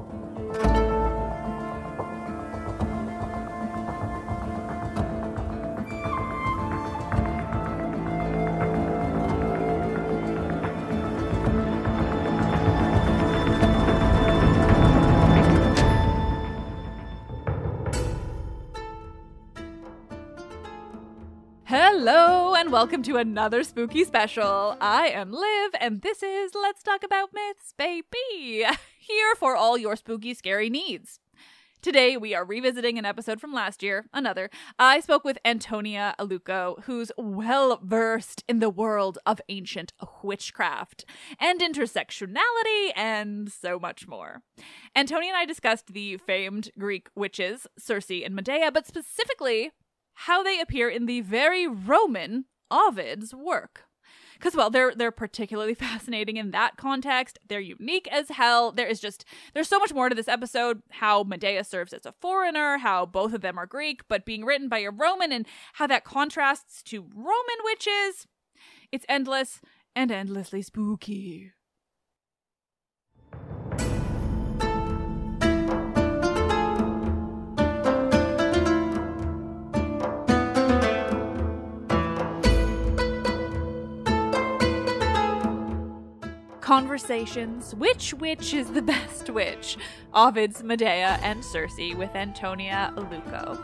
Música Hello, and welcome to another spooky special. I am Liv, and this is Let's Talk About Myths, baby. Here for all your spooky, scary needs. Today, we are revisiting an episode from last year, another. I spoke with Antonia Aluko, who's well versed in the world of ancient witchcraft and intersectionality and so much more. Antonia and I discussed the famed Greek witches, Circe and Medea, but specifically how they appear in the very Roman Ovid's work. Because well, they're they're particularly fascinating in that context. They're unique as hell. There is just there's so much more to this episode. How Medea serves as a foreigner, how both of them are Greek, but being written by a Roman, and how that contrasts to Roman witches. It's endless and endlessly spooky. Conversations Which Witch is the Best Witch? Ovid's Medea and Circe with Antonia Aluko.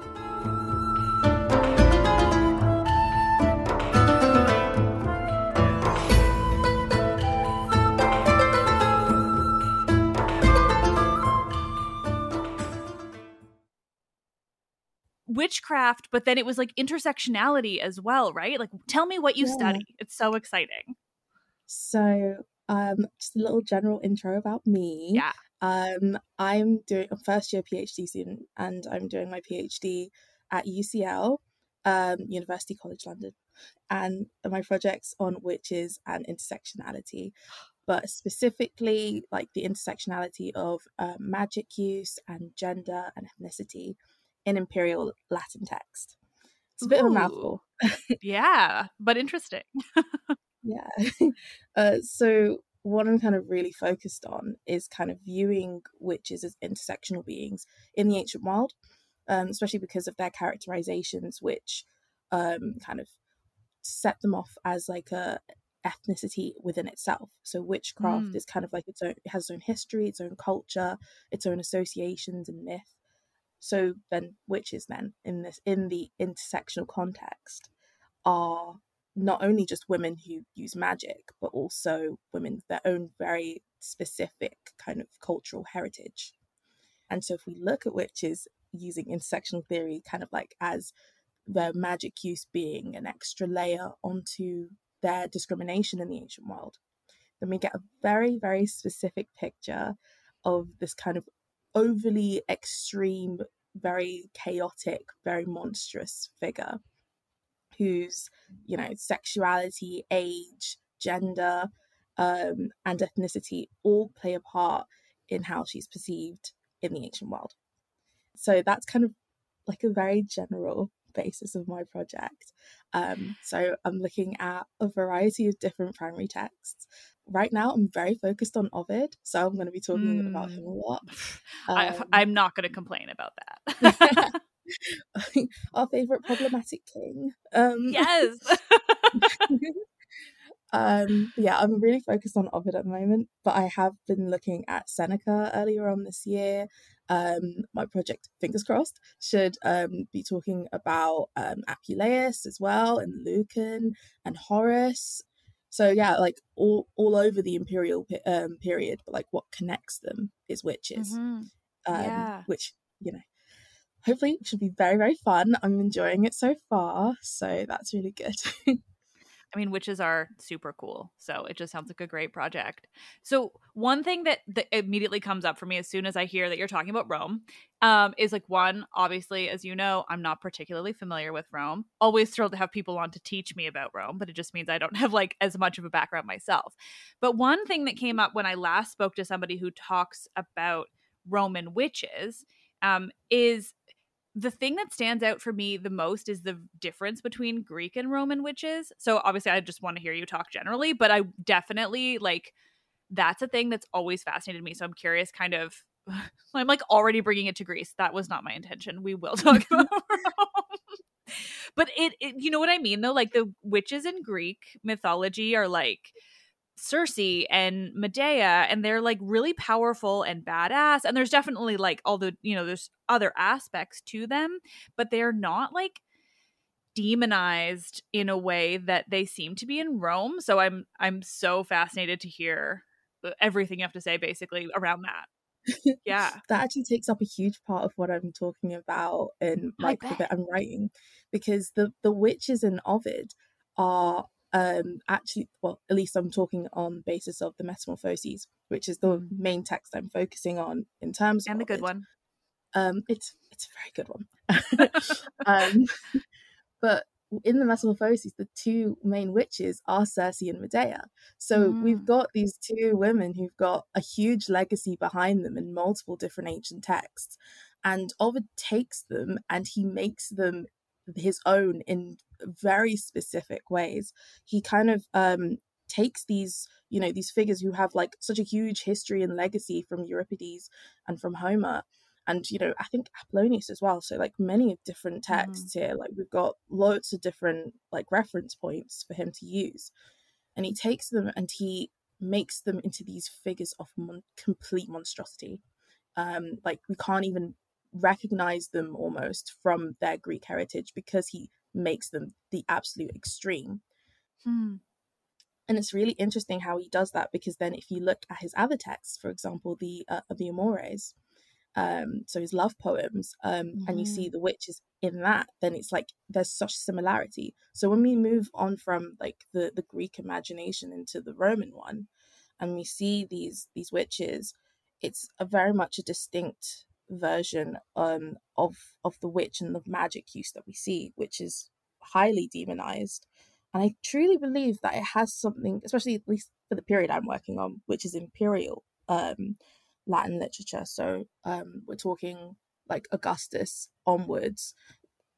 Witchcraft, but then it was like intersectionality as well, right? Like, tell me what you Yeah. study. It's so exciting. So Um, just a little general intro about me. Yeah. Um, I'm doing a first year PhD student, and I'm doing my PhD at UCL, um, University College London, and my project's on witches and intersectionality, but specifically like the intersectionality of uh, magic use and gender and ethnicity in imperial Latin text. It's a bit Ooh. of a mouthful. yeah, but interesting. Yeah. uh, so what I'm kind of really focused on is kind of viewing witches as intersectional beings in the ancient world, um, especially because of their characterizations, which um, kind of set them off as like a ethnicity within itself. So witchcraft Mm. is kind of like its own, it has its own history, its own culture, its own associations and myth. So then witches then in this in the intersectional context are not only just women who use magic, but also women their own very specific kind of cultural heritage. And so if we look at witches using intersectional theory kind of like as their magic use being an extra layer onto their discrimination in the ancient world, then we get a very, very specific picture of this kind of overly extreme, very chaotic, very monstrous figure whose, you know, sexuality, age, gender, um, and ethnicity all play a part in how she's perceived in the ancient world. So that's kind of like a very general basis of my project. Um, so I'm looking at a variety of different primary texts. Right now, I'm very focused on Ovid, so I'm going to be talking about him a lot. I, Um, I'm not going to complain about that. our favorite problematic king. Um, yes. um, yeah, I'm really focused on Ovid at the moment, but I have been looking at Seneca earlier on this year. Um, my project, fingers crossed, should um, be talking about um, Apuleius as well, and Lucan and Horace. So yeah, like all all over the imperial pe- um, period, but like what connects them is witches, Mhm. um, Yeah. which you know, hopefully it should be very very fun. I'm enjoying it so far, so that's really good. I mean, witches are super cool. So it just sounds like a great project. So one thing that, that immediately comes up for me as soon as I hear that you're talking about Rome um, is like one, obviously, as you know, I'm not particularly familiar with Rome. Always thrilled to have people on to teach me about Rome, but it just means I don't have like as much of a background myself. But one thing that came up when I last spoke to somebody who talks about Roman witches um, is the thing that stands out for me the most is the difference between Greek and Roman witches. So obviously I just want to hear you talk generally, but I definitely like that's a thing that's always fascinated me. So I'm curious kind of I'm like already bringing it to Greece. That was not my intention. We will talk about Rome. But it, it you know what I mean though like the witches in Greek mythology are like Circe and Medea, and they're like really powerful and badass. And there's definitely like all the, you know, there's other aspects to them, but they're not like demonized in a way that they seem to be in Rome. So I'm I'm so fascinated to hear everything you have to say basically around that. Yeah. that actually takes up a huge part of what I'm talking about in like the bit I'm writing, because the the witches in Ovid are um actually well at least I'm talking on the basis of the Metamorphoses, which is the Mm. main text I'm focusing on in terms of And the good Ovid. one. Um, it's it's a very good one. um, but in the Metamorphoses, the two main witches are Circe and Medea. So we've Mm. got these two women who've got a huge legacy behind them in multiple different ancient texts, and Ovid takes them and he makes them his own in very specific ways. He kind of um takes these you know these figures who have like such a huge history and legacy from Euripides and from Homer and you know I think Apollonius as well so like many of different texts here like we've got loads of different like reference points for him to use. And he takes them and he makes them into these figures of mon- complete monstrosity. Um like we can't even recognize them almost from their Greek heritage because he makes them the absolute extreme. Hmm. and it's really interesting how he does that because then if you look at his other texts for example the uh, the amores um so his love poems um and you see the witches in that then it's like there's such similarity. So when we move on from like the the greek imagination into the roman one and we see these these witches, it's a very much a distinct version um, of of the witch and the magic use that we see, which is highly demonized. And I truly believe that it has something, especially at least for the period I'm working on, which is imperial um, Latin literature. So um, we're talking like Augustus onwards.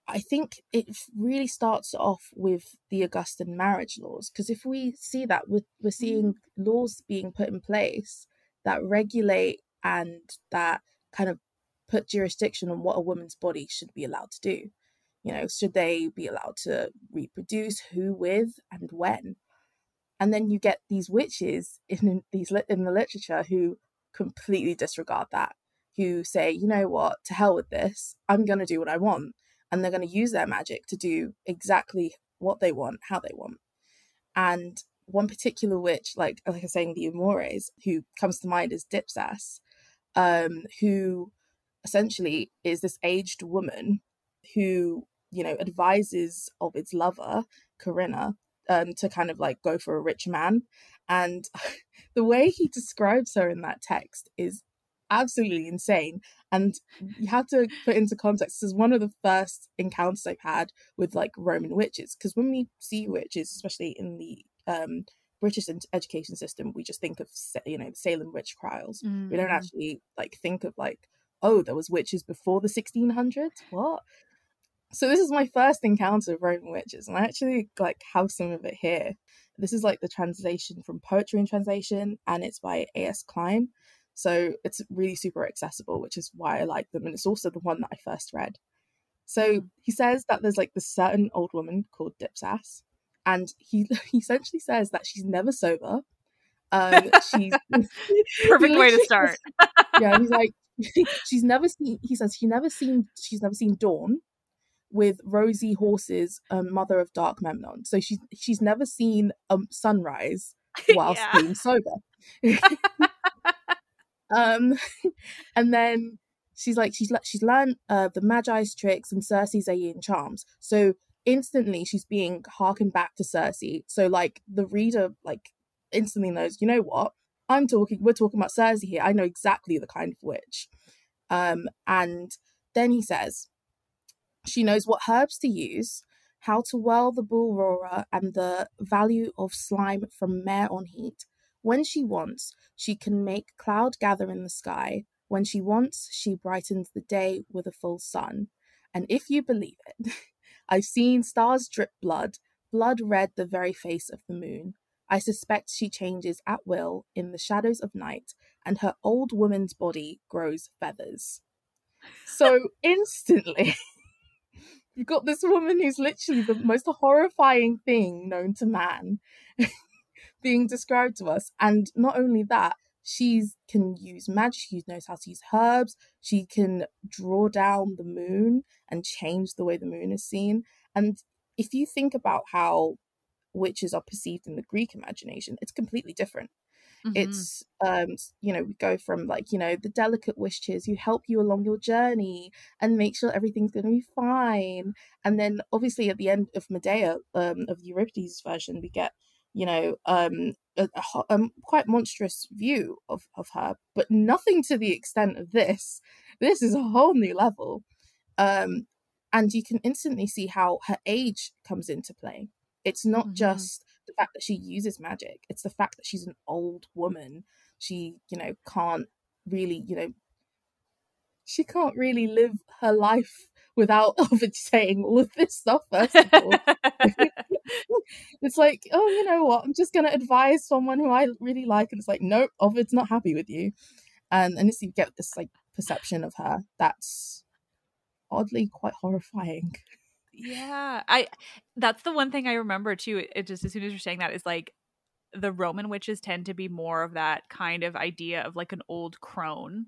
I think it really starts off with the Augustan marriage laws because if we see that, we're, we're seeing laws being put in place that regulate and that kind of put jurisdiction on what a woman's body should be allowed to do. You know, should they be allowed to reproduce, who with, and when? And then you get these witches in these in the literature who completely disregard that, who say, you know what, to hell with this, I'm going to do what I want, and they're going to use their magic to do exactly what they want, how they want. And one particular witch, like like I was saying, the Amores, who comes to mind is Dipsas, um, who essentially is this aged woman who you know advises Ovid's lover Corinna um, to kind of like go for a rich man and the way he describes her in that text is absolutely insane and you have to put into context this is one of the first encounters i've had with like roman witches because when we see witches especially in the um british education system we just think of you know salem witch trials mm. we don't mm. actually like think of like oh, there was witches before the 1600s. What? So this is my first encounter with Roman witches, and I actually like have some of it here. This is like the translation from Poetry and Translation, and it's by A.S. Klein. So it's really super accessible, which is why I like them, and it's also the one that I first read. So he says that there's like this certain old woman called Dipsas, and he he essentially says that she's never sober. Um, she's perfect way to start. yeah, he's like she's never seen he says she never seen she's never seen dawn with rosy horses um, mother of dark memnon. So she's she's never seen um sunrise whilst being sober. Um and then she's like she's she's learned uh, the magi's tricks and circe's aegean charms. So instantly she's being harkened back to Circe. so like the reader like instantly knows you know what I'm talking, we're talking about Circe here. I know exactly the kind of witch. Um, and then he says, she knows what herbs to use, how to whirl the bull roarer, and the value of slime from mare on heat. When she wants, she can make cloud gather in the sky. When she wants, she brightens the day with a full sun. And if you believe it, I've seen stars drip blood, blood red the very face of the moon. I suspect she changes at will in the shadows of night, and her old woman's body grows feathers. So instantly, you've got this woman who's literally the most horrifying thing known to man being described to us. And not only that, she can use magic, she knows how to use herbs, she can draw down the moon and change the way the moon is seen. And if you think about how witches are perceived in the Greek imagination, it's completely different. Mm-hmm. It's um you know we go from like you know the delicate witches who help you along your journey and make sure everything's going to be fine, and then obviously at the end of Medea um of Euripides version we get you know um a, a, a, quite monstrous view of of her, but nothing to the extent of this. This is a whole new level. Um, and you can instantly see how her age comes into play it's not mm-hmm. just the fact that she uses magic, it's the fact that she's an old woman. She, you know, can't really, you know, she can't really live her life without Ovid saying all of this stuff first of all. it's like, oh, you know what? I'm just gonna advise someone who I really like, and it's like, nope, Ovid's not happy with you, and and this you get this like perception of her that's oddly quite horrifying. Yeah, I that's the one thing I remember too. It, it just as soon as you're saying that is like the Roman witches tend to be more of that kind of idea of like an old crone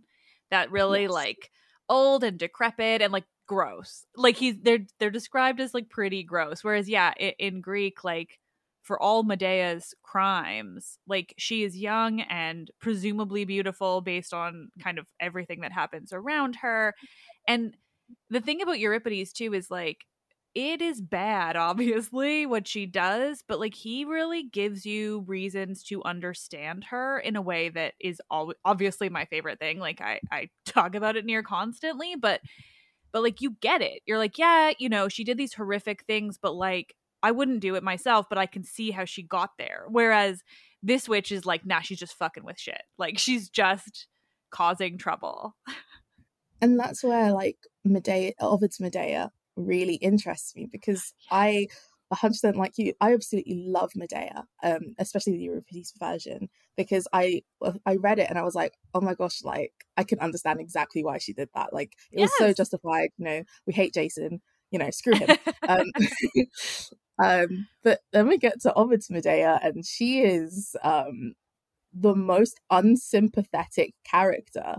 that really yes. like old and decrepit and like gross. Like he's they're they're described as like pretty gross. Whereas yeah, in, in Greek like for all Medea's crimes, like she is young and presumably beautiful based on kind of everything that happens around her. And the thing about Euripides too is like it is bad, obviously, what she does, but like he really gives you reasons to understand her in a way that is al- obviously my favorite thing. Like I I talk about it near constantly, but but like you get it. You're like, yeah, you know, she did these horrific things, but like I wouldn't do it myself, but I can see how she got there. Whereas this witch is like, nah, she's just fucking with shit. Like she's just causing trouble. And that's where like Medea Ovid's Medea really interests me because I 100% like you I absolutely love Medea um especially the Euripides version because I I read it and I was like oh my gosh like I can understand exactly why she did that like it yes. was so justified you know we hate Jason you know screw him um um but then we get to Ovid's Medea and she is um the most unsympathetic character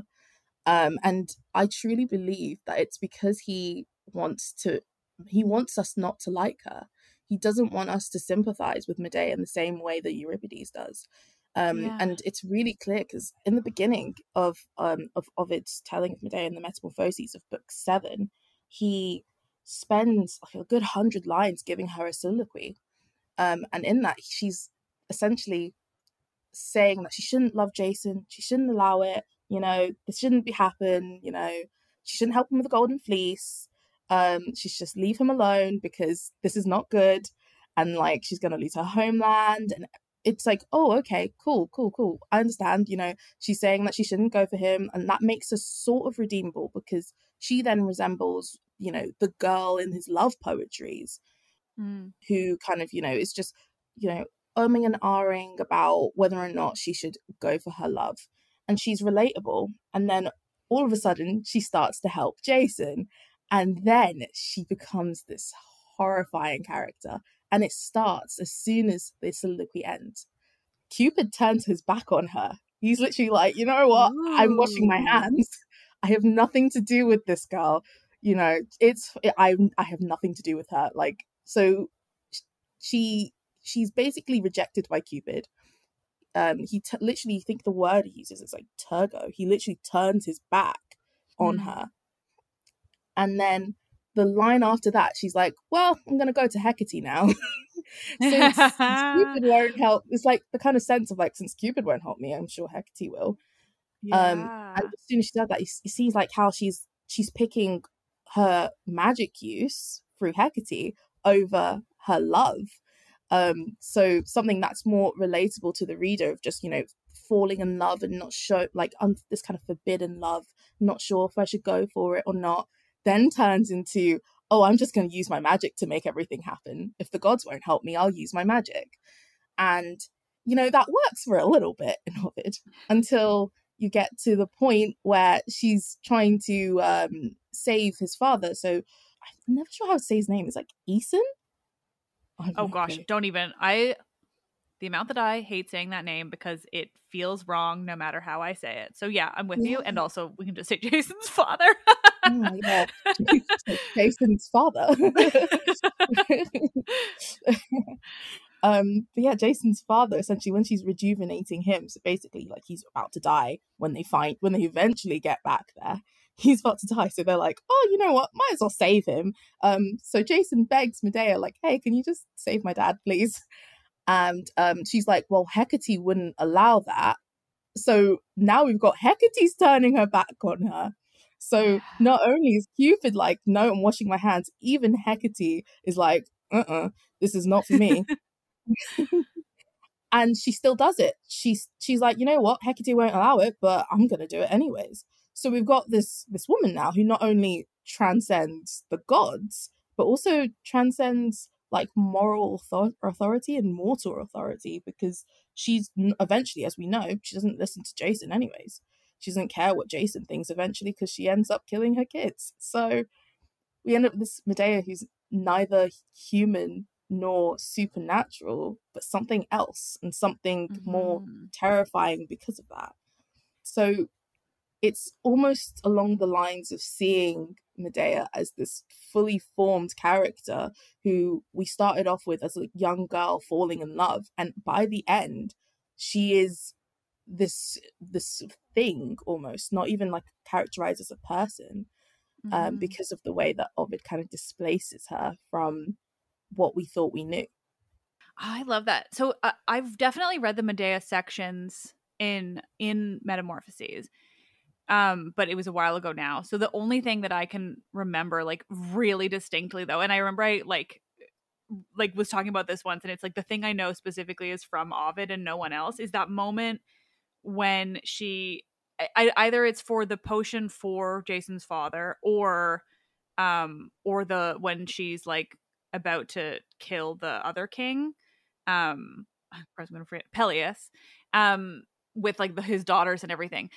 um and I truly believe that it's because he wants to he wants us not to like her. He doesn't want us to sympathize with medea in the same way that euripides does. Um, yeah. and it's really clear because in the beginning of um of ovid's telling of medea in the metamorphoses of book seven he spends like a good hundred lines giving her a soliloquy. Um and in that she's essentially saying that she shouldn't love jason she shouldn't allow it you know this shouldn't be happen you know she shouldn't help him with the golden fleece um, she should just leave him alone because this is not good. And like she's gonna lose her homeland. And it's like, oh, okay, cool, cool, cool. I understand, you know, she's saying that she shouldn't go for him, and that makes her sort of redeemable because she then resembles, you know, the girl in his love poetries, mm. who kind of, you know, is just, you know, umming and ahhing about whether or not she should go for her love. And she's relatable. And then all of a sudden she starts to help Jason. And then she becomes this horrifying character. And it starts as soon as the soliloquy ends. Cupid turns his back on her. He's literally like, you know what? Ooh. I'm washing my hands. I have nothing to do with this girl. You know, it's I I have nothing to do with her. Like so she she's basically rejected by Cupid. Um he t- literally think the word he uses is like tergo. He literally turns his back on mm. her and then the line after that, she's like, Well, I'm going to go to Hecate now. since, Cupid won't help, it's like the kind of sense of like, since Cupid won't help me, I'm sure Hecate will. Yeah. Um, and as soon as she does that, it seems like how she's she's picking her magic use through Hecate over her love. Um, so something that's more relatable to the reader of just you know falling in love and not show like un- this kind of forbidden love, not sure if I should go for it or not then turns into, oh, I'm just going to use my magic to make everything happen. If the gods won't help me, I'll use my magic. And, you know, that works for a little bit in Ovid until you get to the point where she's trying to um, save his father. So I'm never sure how to say his name. It's like Aeson. Oh gosh, don't even. I the amount that I hate saying that name because it feels wrong no matter how I say it. So yeah, I'm with yeah. you. And also we can just say Jason's father. oh, yeah. Jason's father. um but yeah jason's father essentially when she's rejuvenating him so basically like he's about to die when they find when they eventually get back there he's about to die so they're like oh you know what might as well save him um so jason begs medea like hey can you just save my dad please and um, she's like, well, Hecate wouldn't allow that. So now we've got Hecate's turning her back on her. So not only is Cupid like, no, I'm washing my hands, even Hecate is like, uh uh-uh, uh this is not for me. and she still does it. She's she's like, you know what, Hecate won't allow it, but I'm gonna do it anyways. So we've got this this woman now who not only transcends the gods, but also transcends like moral authority and mortal authority because she's eventually, as we know, she doesn't listen to Jason anyways. She doesn't care what Jason thinks eventually because she ends up killing her kids. So we end up with this Medea who's neither human nor supernatural, but something else and something mm-hmm. more terrifying because of that. So it's almost along the lines of seeing Medea as this fully formed character who we started off with as a young girl falling in love and by the end she is this this thing almost not even like characterized as a person um, because of the way that Ovid kind of displaces her from what we thought we knew. I love that. So uh, I've definitely read the Medea sections in in Metamorphoses, um, but it was a while ago now. So the only thing that I can remember, like really distinctly, though, and I remember I like like was talking about this once, and it's like the thing I know specifically is from Ovid and no one else is that moment when she I, either it's for the potion for Jason's father or um or the when she's like about to kill the other king um I'm Peleus um with like the, his daughters and everything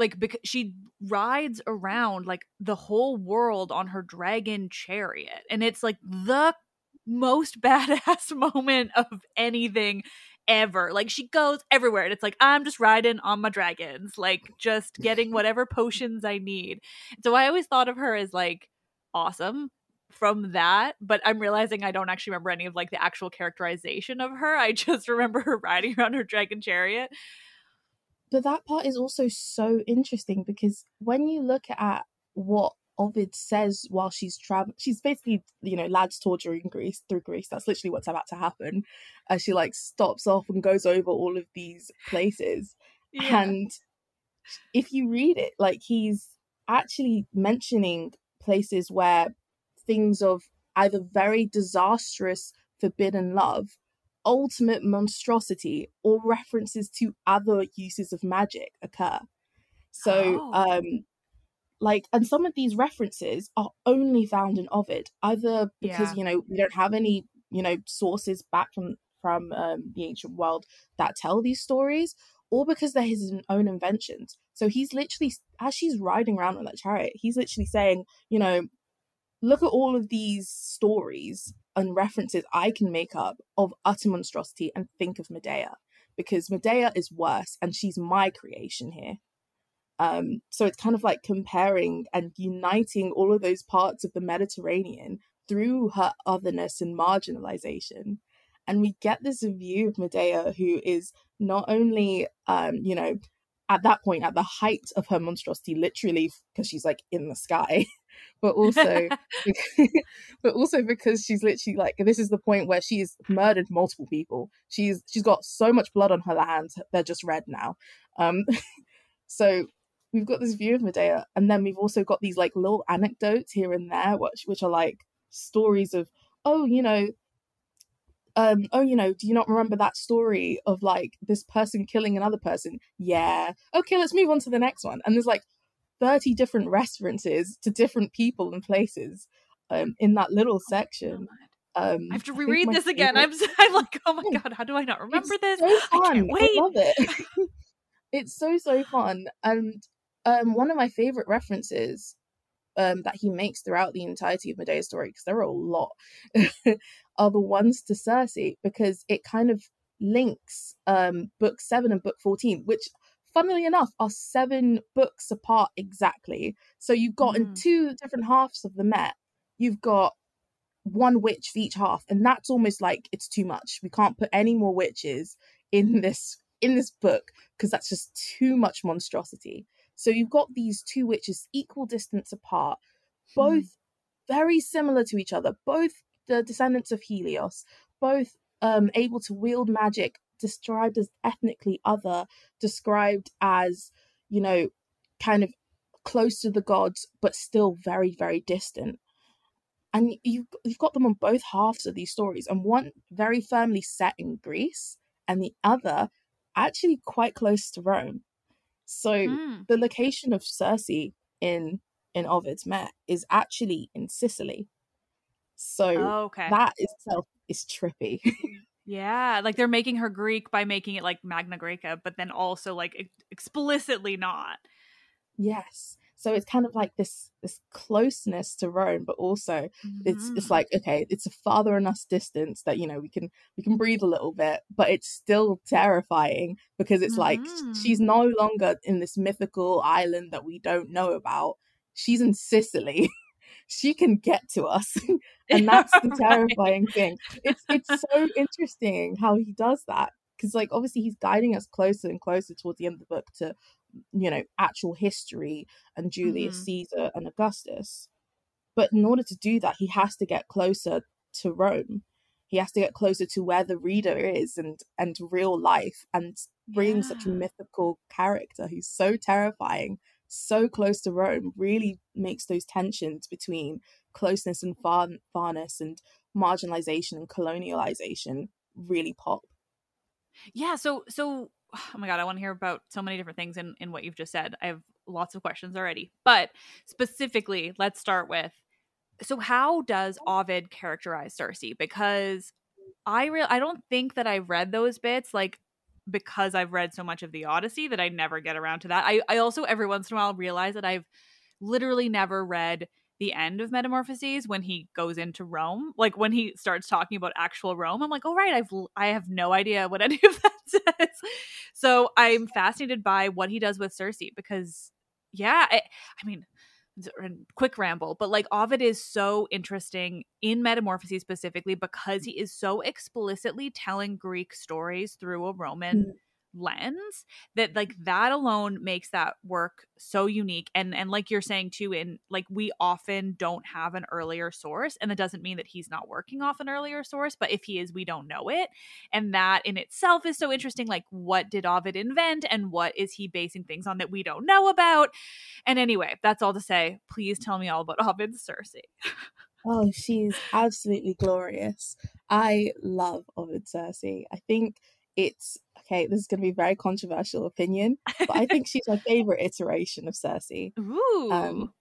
like because she rides around like the whole world on her dragon chariot and it's like the most badass moment of anything ever. Like she goes everywhere and it's like I'm just riding on my dragons, like just getting whatever potions I need. So I always thought of her as like awesome from that, but I'm realizing I don't actually remember any of like the actual characterization of her. I just remember her riding around her dragon chariot. But that part is also so interesting because when you look at what Ovid says while she's traveling, she's basically, you know, lads torturing Greece through Greece. That's literally what's about to happen. As she like stops off and goes over all of these places. Yeah. And if you read it, like he's actually mentioning places where things of either very disastrous forbidden love, ultimate monstrosity, or references to other uses of magic occur. So, oh. um, like and some of these references are only found in ovid either because yeah. you know we don't have any you know sources back from from um, the ancient world that tell these stories or because they're his own inventions so he's literally as she's riding around on that chariot he's literally saying you know look at all of these stories and references i can make up of utter monstrosity and think of medea because medea is worse and she's my creation here um, so it's kind of like comparing and uniting all of those parts of the Mediterranean through her otherness and marginalization. And we get this view of Medea, who is not only, um, you know, at that point, at the height of her monstrosity, literally because she's like in the sky, but also, but also because she's literally like this is the point where she's murdered multiple people. She's she's got so much blood on her hands; they're just red now. Um, so we've got this view of Medea, and then we've also got these like little anecdotes here and there, which which are like stories of, oh, you know, um, oh, you know, do you not remember that story of like this person killing another person? Yeah. Okay, let's move on to the next one. And there's like 30 different references to different people and places um, in that little oh section. Um, I have to reread this again. I'm, I'm like, oh my god, how do I not remember it's this? So fun. I can't wait. I love it. it's so so fun, and um, one of my favorite references um, that he makes throughout the entirety of Medea's story, because there are a lot, are the ones to Circe because it kind of links um, book seven and book 14, which, funnily enough, are seven books apart exactly. So you've got mm. in two different halves of the Met, you've got one witch for each half, and that's almost like it's too much. We can't put any more witches in this in this book because that's just too much monstrosity. So you've got these two witches equal distance apart, hmm. both mm. very similar to each other, both the descendants of Helios, both um, able to wield magic, described as ethnically other, described as, you know, kind of close to the gods, but still very, very distant. And you've, you've got them on both halves of these stories, and one very firmly set in Greece, and the other actually quite close to Rome. So mm. the location of Circe in in Ovid's Met is actually in Sicily. So oh, okay. that itself is trippy. yeah, like they're making her Greek by making it like Magna Graeca, but then also like explicitly not. Yes so it's kind of like this this closeness to rome but also mm-hmm. it's it's mm-hmm. like okay it's a farther enough distance that you know we can we can breathe a little bit but it's still terrifying because it's mm-hmm. like she's no longer in this mythical island that we don't know about she's in sicily she can get to us and that's the terrifying thing it's it's so interesting how he does that because like obviously he's guiding us closer and closer towards the end of the book to you know, actual history and Julius Mhm. Caesar and Augustus. But in order to do that, he has to get closer to Rome. He has to get closer to where the reader is and and real life and bringing such a mythical character who's so terrifying, so close to Rome, really makes those tensions between closeness and far, farness and marginalization and colonialization really pop. Yeah, so so oh my god, I want to hear about so many different things in in what you've just said. I have lots of questions already. But specifically, let's start with so how does Ovid characterize Circe? Because I real I don't think that I've read those bits like because I've read so much of the Odyssey that I never get around to that. I I also every once in a while realize that I've literally never read the end of Metamorphoses when he goes into Rome, like when he starts talking about actual Rome. I'm like, oh right, I've I have no idea what any of that says. So I'm fascinated by what he does with Circe because, yeah, I, I mean, quick ramble, but like Ovid is so interesting in Metamorphoses specifically because he is so explicitly telling Greek stories through a Roman mm. Lens that like that alone makes that work so unique and and like you're saying too in like we often don't have an earlier source and that doesn't mean that he's not working off an earlier source but if he is we don't know it and that in itself is so interesting like what did ovid invent and what is he basing things on that we don't know about and anyway that's all to say please tell me all about ovid's circe Oh, she's absolutely glorious. I love Ovid Circe. I think it's okay, this is going to be a very controversial opinion, but I think she's my favorite iteration of Circe. ooh Um,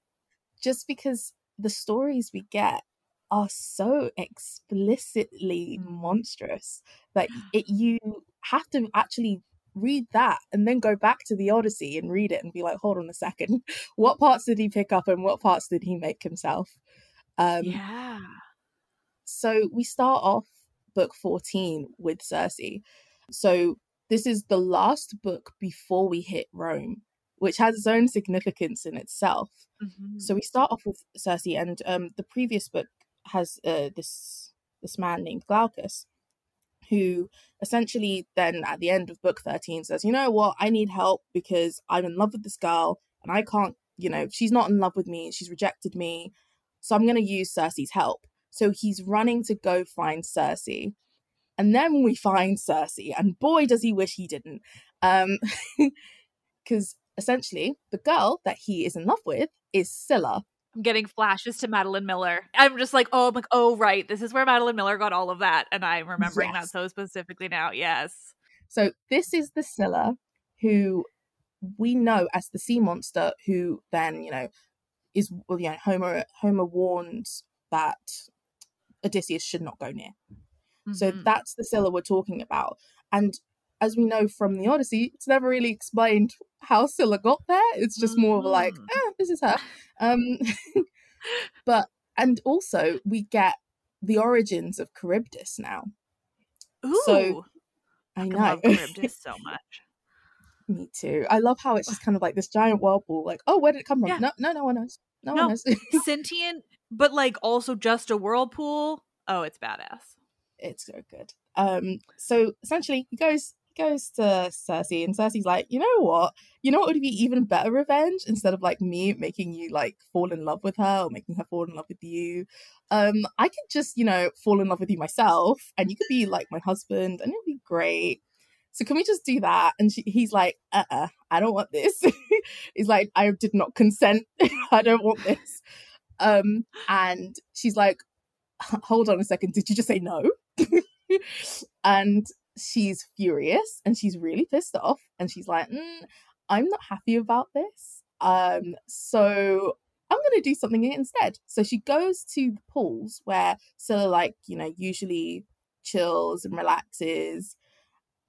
just because the stories we get are so explicitly Mm. monstrous that it you have to actually read that and then go back to the Odyssey and read it and be like, hold on a second, what parts did he pick up and what parts did he make himself? Um, yeah so we start off book 14 with Circe. So this is the last book before we hit Rome, which has its own significance in itself. Mhm. So we start off with Circe, and um, the previous book has uh, this this man named Glaucus, who essentially then at the end of book 13 says, you know what, I need help because I'm in love with this girl and I can't, you know, she's not in love with me, she's rejected me, so I'm going to use Circe's help. So he's running to go find Circe. And then we find Circe, and boy, does he wish he didn't. Um, because essentially, the girl that he is in love with is Scylla. I'm getting flashes to Madeline Miller. I'm just like, oh, I'm like, oh, right. This is where Madeline Miller got all of that. And I'm remembering Yes. that so specifically now. Yes. So this is the Scylla who we know as the sea monster, who then you know is well, you know Homer Homer warns that Odysseus should not go near. So Mhm. that's the Scylla we're talking about, and as we know from the Odyssey, it's never really explained how Scylla got there. It's just more of like, Mhm. ah, this is her. Um, but and also we get the origins of Charybdis now. Ooh. so- I I know. love Charybdis so much. Me too. I love how it's just kind of like this giant whirlpool. Like, oh, where did it come from? Yeah. No, no, no one knows. No, No. one knows. Sentient, but like also just a whirlpool. Oh, it's badass. It's so good. Um, so essentially, he goes he goes to Circe, and Circe's like, you know what? You know what would be even better revenge instead of like me making you like fall in love with her or making her fall in love with you. Um, I could just you know fall in love with you myself, and you could be like my husband, and it'd be great. So can we just do that? And she, he's like, uh, uh I don't want this. he's like, I did not consent. I don't want this. Um, and she's like, hold on a second. Did you just say no? and she's furious and she's really pissed off and she's like mm, i'm not happy about this. Um so i'm going to do something instead. So she goes to the pools where Scylla like you know usually chills and relaxes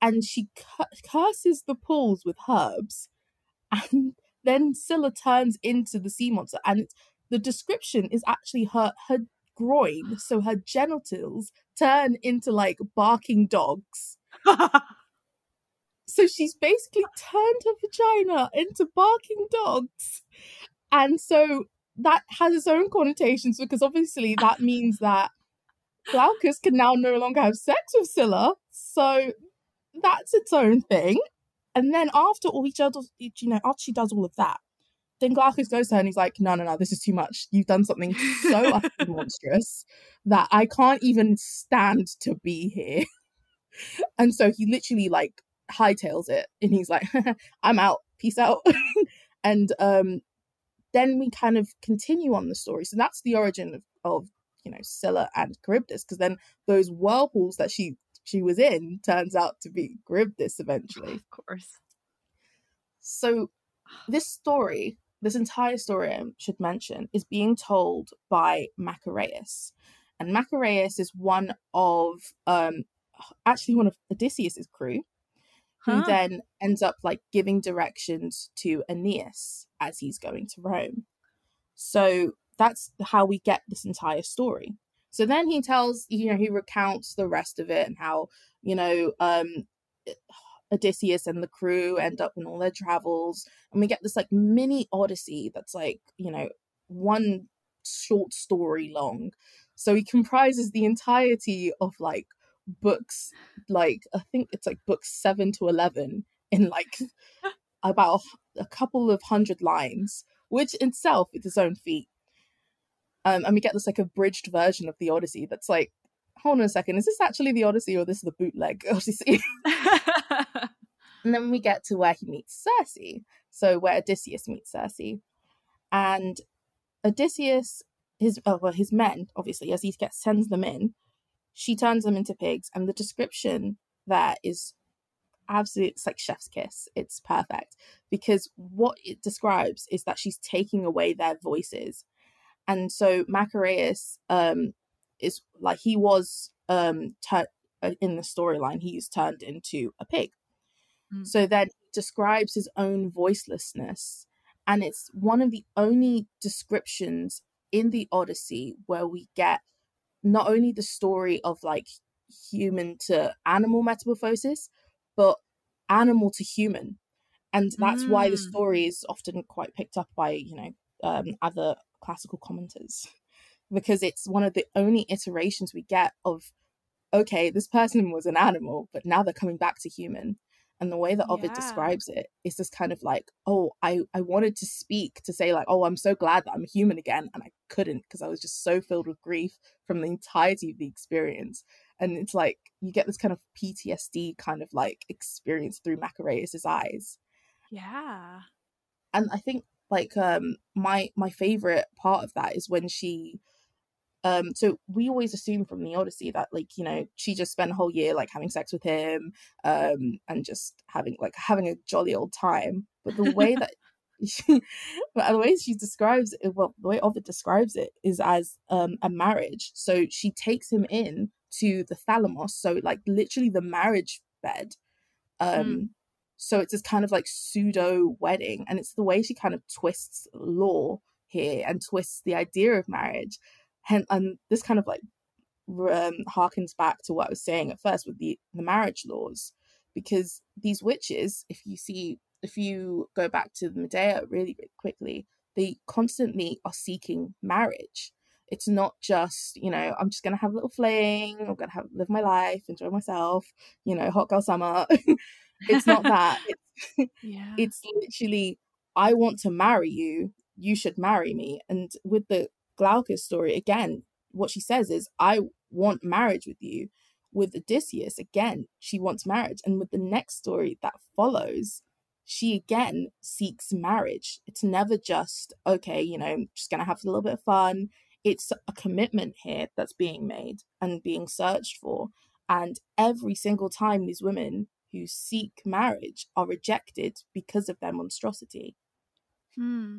and she cu- curses the pools with herbs and then Scylla turns into the sea monster and the description is actually her her groin so her genitals turn into like barking dogs so she's basically turned her vagina into barking dogs. And so that has its own connotations because obviously that means that Glaucus can now no longer have sex with Scylla. So that's its own thing. And then after all each other, you know, after she does all of that, then Glaucus goes to her and he's like, no, no, no, this is too much. You've done something so monstrous that I can't even stand to be here. and so he literally like hightails it and he's like, I'm out, peace out. and um then we kind of continue on the story. So that's the origin of, of you know, Scylla and Charybdis, because then those whirlpools that she she was in turns out to be Charybdis eventually. Of course. So this story, this entire story I should mention, is being told by Macareus. And Macareus is one of um actually one of Odysseus's crew, who Huh. then ends up like giving directions to Aeneas as he's going to Rome. So that's how we get this entire story. So then he tells, you know, he recounts the rest of it and how, you know, um Odysseus and the crew end up in all their travels. And we get this like mini odyssey that's like, you know, one short story long. So he comprises the entirety of like books, like I think it's like books seven to 11 in like about a couple of hundred lines, which in itself is its own feat. Um, and we get this like abridged version of the Odyssey that's like, hold on a second, is this actually the Odyssey or this is the bootleg Odyssey? and then we get to where he meets Circe. So where Odysseus meets Circe, and Odysseus, his oh, well, his men, obviously, as he gets sends them in, she turns them into pigs, and the description there is absolute. It's like chef's kiss. It's perfect because what it describes is that she's taking away their voices, and so Macareus um is like he was um tur- uh, in the storyline he's turned into a pig Mm. so then he describes his own voicelessness and it's one of the only descriptions in the odyssey where we get not only the story of like human to animal metamorphosis but animal to human and that's why the Mm. story is often quite picked up by you know um, other classical commenters because it's one of the only iterations we get of okay this person was an animal but now they're coming back to human and the way that Ovid Yeah. describes it is just kind of like oh I I wanted to speak to say like oh I'm so glad that I'm human again and I couldn't because I was just so filled with grief from the entirety of the experience and it's like you get this kind of PTSD kind of like experience through Macareus's eyes yeah. and I think like um my my favorite part of that is when she um so we always assume from the Odyssey that like you know she just spent a whole year like having sex with him um and just having like having a jolly old time. But the way that she, but the way she describes it well the way Ovid describes it is as um a marriage. So she takes him in to the thalamus so like literally the marriage bed. Um Mm. so it's this kind of like pseudo wedding and it's the way she kind of twists law here and twists the idea of marriage and, and this kind of like um, harkens back to what i was saying at first with the the marriage laws because these witches if you see if you go back to the medea really, really quickly they constantly are seeking marriage. It's not just you know i'm just gonna have a little fling i'm gonna have live my life enjoy myself you know hot girl summer. It's not that. It's, Yeah. it's literally i want to marry you you should marry me. And with the glaucus story again what she says is i want marriage with you with odysseus again she wants marriage and with the next story that follows she again seeks marriage it's never just okay you know just gonna have a little bit of fun it's a commitment here that's being made and being searched for and every single time these women who seek marriage are rejected because of their monstrosity. Hmm.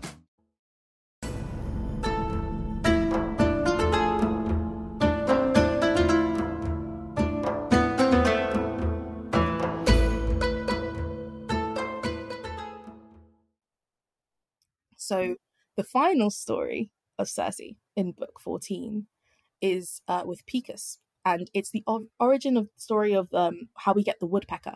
So the final story of Circe in book 14 is uh, with Picus, and it's the o- origin of the story of um, how we get the woodpecker.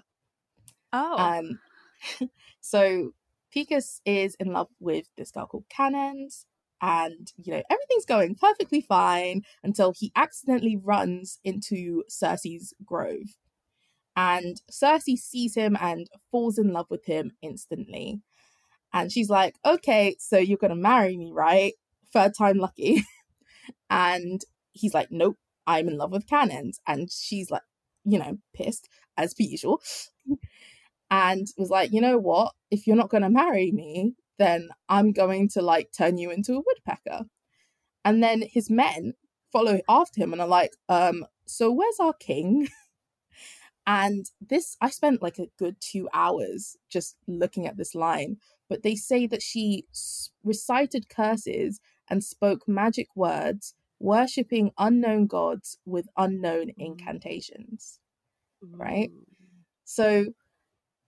Oh. Um, so Picus is in love with this girl called Canens, and you know everything's going perfectly fine until he accidentally runs into Circe's grove, and Circe sees him and falls in love with him instantly. And she's like, okay, so you're going to marry me, right? Third time lucky. and he's like, nope, I'm in love with Canens. And she's like, you know, pissed as per usual. and was like, you know what? If you're not going to marry me, then I'm going to like turn you into a woodpecker. And then his men follow after him and are like, um, so where's our king? and this, I spent like a good two hours just looking at this line but they say that she recited curses and spoke magic words, worshipping unknown gods with unknown incantations. Right? So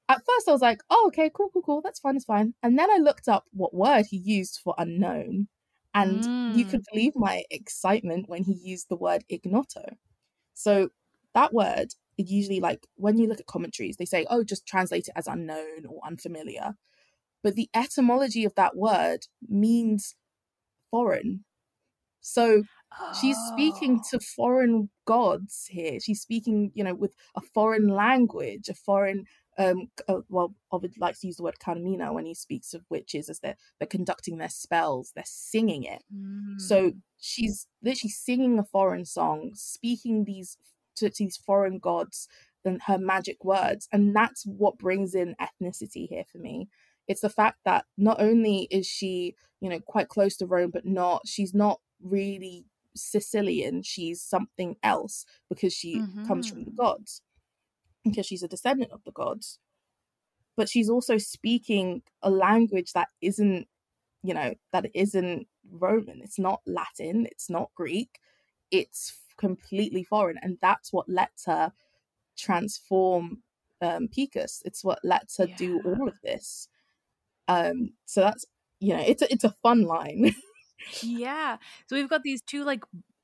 at first I was like, oh, okay, cool, cool, cool, that's fine, that's fine. And then I looked up what word he used for unknown. And mm. you could believe my excitement when he used the word ignoto. So that word, it usually like when you look at commentaries, they say, oh, just translate it as unknown or unfamiliar but the etymology of that word means foreign. So she's speaking to foreign gods here. She's speaking, you know, with a foreign language, a foreign. Um, uh, well, Ovid likes to use the word Carmina when he speaks of witches as they're they're conducting their spells, they're singing it. Mm. So she's literally singing a foreign song, speaking these to, to these foreign gods and her magic words, and that's what brings in ethnicity here for me it's the fact that not only is she you know quite close to rome but not she's not really sicilian she's something else because she mm-hmm. comes from the mm-hmm. gods because she's a descendant of the gods but she's also speaking a language that isn't you know, that isn't Roman, it's not Latin, it's not Greek, it's completely foreign. And that's what lets her transform um, Picus. It's what lets her yeah. do all of this. Um, so that's you know, it's a, it's a fun line. yeah. So we've got these two like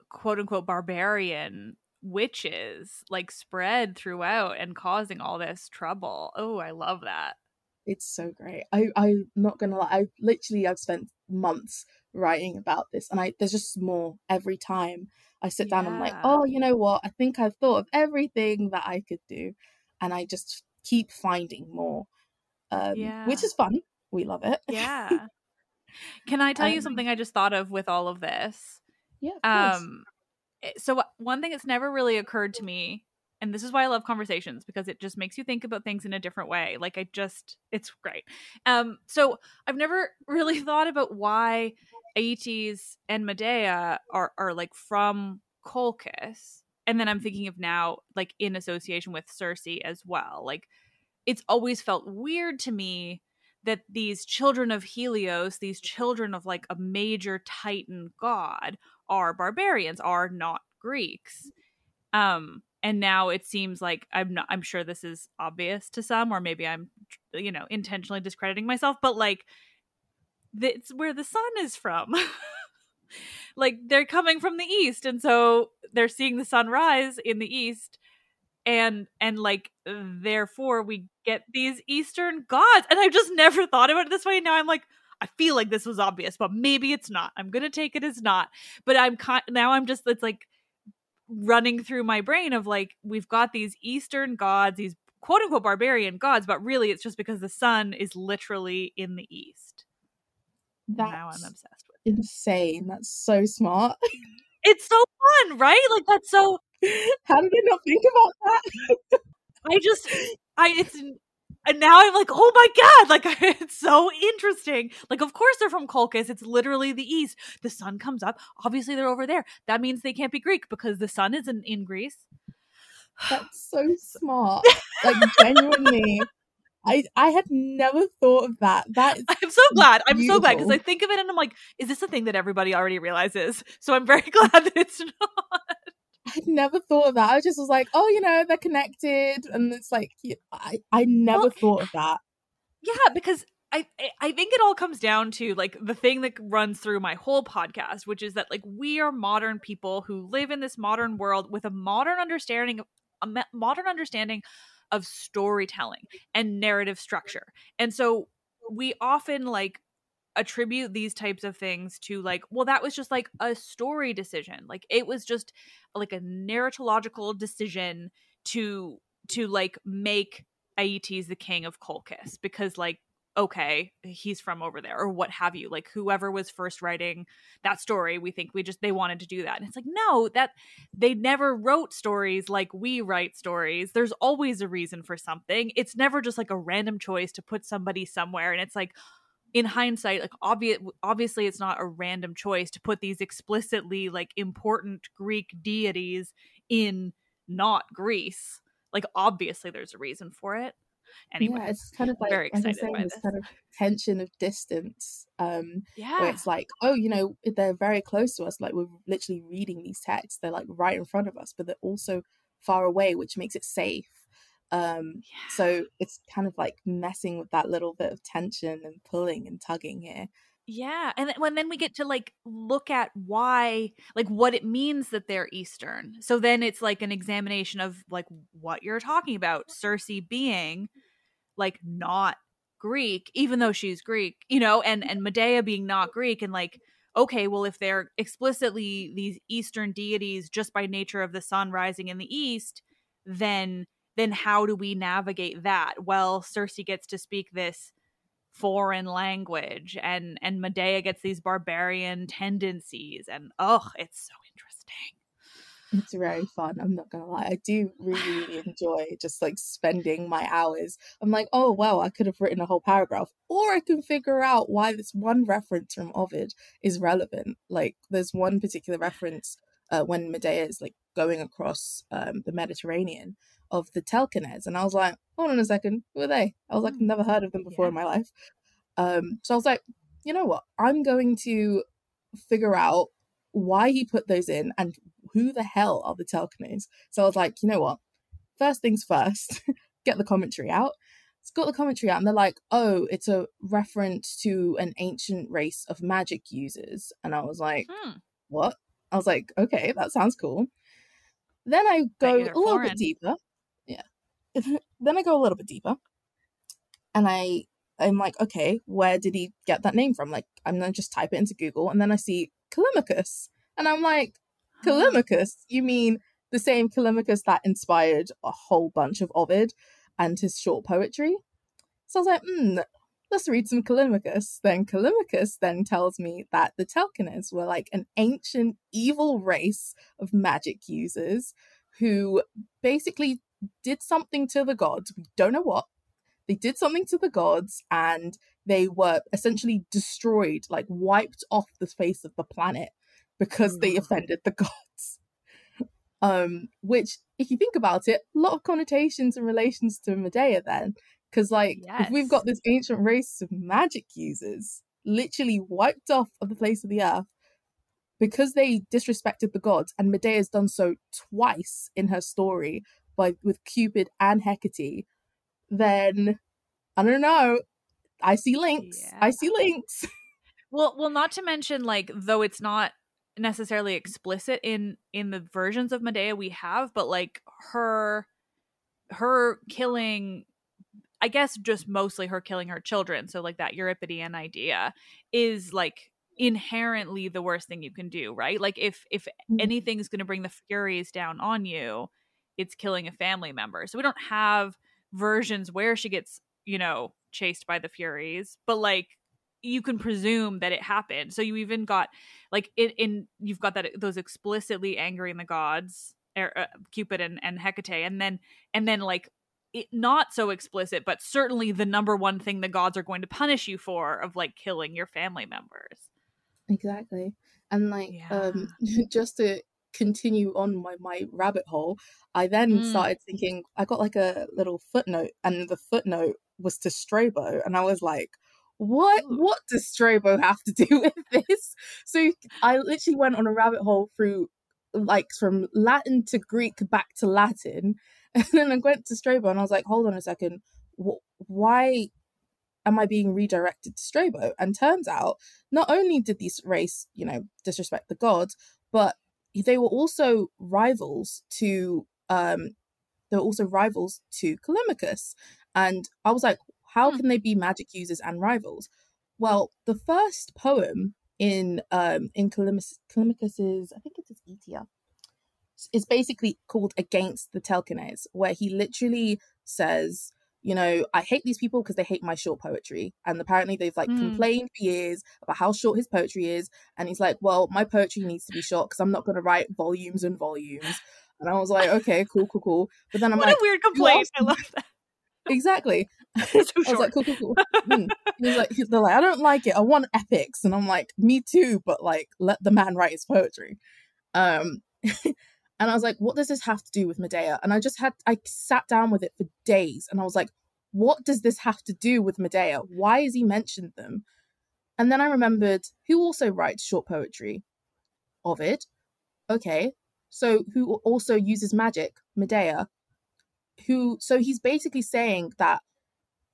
quote unquote barbarian witches like spread throughout and causing all this trouble. Oh, I love that. It's so great. I I'm not gonna lie. I literally I've spent months writing about this, and I there's just more every time I sit down. I'm like, oh, you know what? I think I've thought of everything that I could do, and I just keep finding more, um, yeah. which is fun. We love it. Yeah. Can I tell um, you something I just thought of with all of this? Yeah. um. Eh, so one thing that's never really occurred to me and this is why I love conversations because it just makes you think about things in a different way. Like I just it's great. Um so I've never really thought about why Aeetes and Medea are are like from Colchis. And then I'm thinking of now like in association with Circe as well. Like it's always felt weird to me that these children of Helios, these children of like a major titan god are barbarians, are not Greeks. Um and now it seems like i'm not i'm sure this is obvious to some or maybe i'm you know intentionally discrediting myself but like it's where the sun is from like they're coming from the east and so they're seeing the sun rise in the east and and like therefore we get these eastern gods and i've just never thought about it this way now i'm like i feel like this was obvious but maybe it's not. I'm gonna take it as not but i'm kind now i'm just it's like running through my brain of like we've got these eastern gods these quote unquote barbarian gods but really it's just because the sun is literally in the east. That's now i'm obsessed with insane. That's so smart. It's so fun right? Like that's so how did i not think about that i just i it's and now I'm like, oh my god, like it's so interesting. Like, of course they're from Colchis. It's literally the east. The sun comes up. Obviously they're over there. That means they can't be Greek because the sun isn't in Greece. That's so smart. Like genuinely. I I had never thought of that. That I'm so glad. I'm so glad because I think of it and I'm like, is this a thing that everybody already realizes? So I'm very glad that it's not. I'd never thought of that. I just was like, oh, you know, they're connected, and it's like I I never well, thought of that. Yeah, because I I think it all comes down to like the thing that runs through my whole podcast, which is that like we are modern people who live in this modern world with a modern understanding of a modern understanding of storytelling and narrative structure. And so we often like attribute these types of things to like well that was just like a story decision. Like it was just like a narratological decision to to like make Aeetes the king of Colchis because like okay he's from over there or what have you. Like whoever was first writing that story we think we just they wanted to do that. And it's like no that they never wrote stories like we write stories. There's always a reason for something. It's never just like a random choice to put somebody somewhere. And it's like in hindsight like obvious obviously it's not a random choice to put these explicitly like important greek deities in not greece. Like obviously there's a reason for it. Anyway yeah, it's kind of like very excited saying, by this. kind of tension of distance um yeah. where it's like oh you know they're very close to us like we're literally reading these texts they're like right in front of us but they're also far away which makes it safe um, yeah. So it's kind of like messing with that little bit of tension and pulling and tugging here. Yeah, and then, when then we get to like look at why, like what it means that they're Eastern. So then it's like an examination of like what you're talking about. Circe being like not Greek, even though she's Greek, you know, and and Medea being not Greek, and like okay, well if they're explicitly these Eastern deities just by nature of the sun rising in the east, then then how do we navigate that? Well, Circe gets to speak this foreign language and and Medea gets these barbarian tendencies and oh, it's so interesting. It's very fun. I'm not gonna lie. I do really, enjoy just like spending my hours. I'm like, oh wow, I could have written a whole paragraph, or I can figure out why this one reference from Ovid is relevant. Like, there's one particular reference uh, when Medea is like going across um, the Mediterranean, of the Telchines. And I was like, hold on a second, who are they? I was like, never heard of them before yeah. in my life. Um, so I was like, you know what? I'm going to figure out why he put those in and who the hell are the Telchines. So I was like, you know what? First things first, get the commentary out. It's got the commentary out, and they're like, oh, it's a reference to an ancient race of magic users. And I was like, Hmm. what? I was like, okay, that sounds cool. Then I go a little foreign. bit deeper. Then I go a little bit deeper. And I I'm like, okay, where did he get that name from? Like, I'm gonna just type it into Google and then I see Callimachus. And I'm like, Callimachus? You mean the same Callimachus that inspired a whole bunch of Ovid and his short poetry? So I was like, hmm, let's read some Callimachus. Then Callimachus then tells me that the Telchines were like an ancient evil race of magic users who basically did something to the gods. We don't know what. They did something to the gods and they were essentially destroyed, like wiped off the face of the planet because they Mm. offended the gods. Um, which, if you think about it, a lot of connotations and relations to Medea then. Because, like, if we've got this ancient race of magic users literally wiped off of the face of the earth because they disrespected the gods, and Medea's done so twice in her story by with Cupid and Hecate, then I don't know. I see links. I see links. Well, well, not to mention like though it's not necessarily explicit in in the versions of Medea we have, but like her her killing I guess just mostly her killing her children, so like that Euripidean idea is like inherently the worst thing you can do, right? Like if if Mm. anything's going to bring the furies down on you, it's killing a family member. So we don't have versions where she gets, you know, chased by the furies, but like you can presume that it happened. So you even got like in, in you've got that those explicitly angering the gods, er, uh, Cupid and, and Hecate, and then and then like it, not so explicit, but certainly the number one thing the gods are going to punish you for of like killing your family members. Exactly. And like um just to continue on my, my rabbit hole, I then Mm. started thinking I got like a little footnote and the footnote was to Strabo and I was like, what what does Strabo have to do with this? So I literally went on a rabbit hole through like from Latin to Greek back to Latin and then I went to Strabo and I was like, hold on a second, wh- why am I being redirected to Strabo? And turns out, not only did these race, you know, disrespect the gods, but they were also rivals to um they were also rivals to Callimachus. And I was like, how can they be magic users and rivals? Well, the first poem in um in Callimachus, Callimachus's, I think it is Aetia, is basically called Against the Telkines, where he literally says, you know, I hate these people because they hate my short poetry. And apparently they've like Mm. complained for years about how short his poetry is. And he's like, well, my poetry needs to be short because I'm not going to write volumes and volumes. And I was like, okay, cool, cool, cool. But then I'm like, what like, a weird complaint. I love that. Exactly. I was like, cool, cool, cool. Mm. He was like, they're like, I don't like it. I want epics. And I'm like, me too, but like, let the man write his poetry. Um, and I was like, what does this have to do with Medea? And I just had, I sat down with it for days and I was like, what does this have to do with Medea? Why has he mentioned them? And then I remembered who also writes short poetry? Ovid. Okay. So who also uses magic? Medea. Who, so he's basically saying that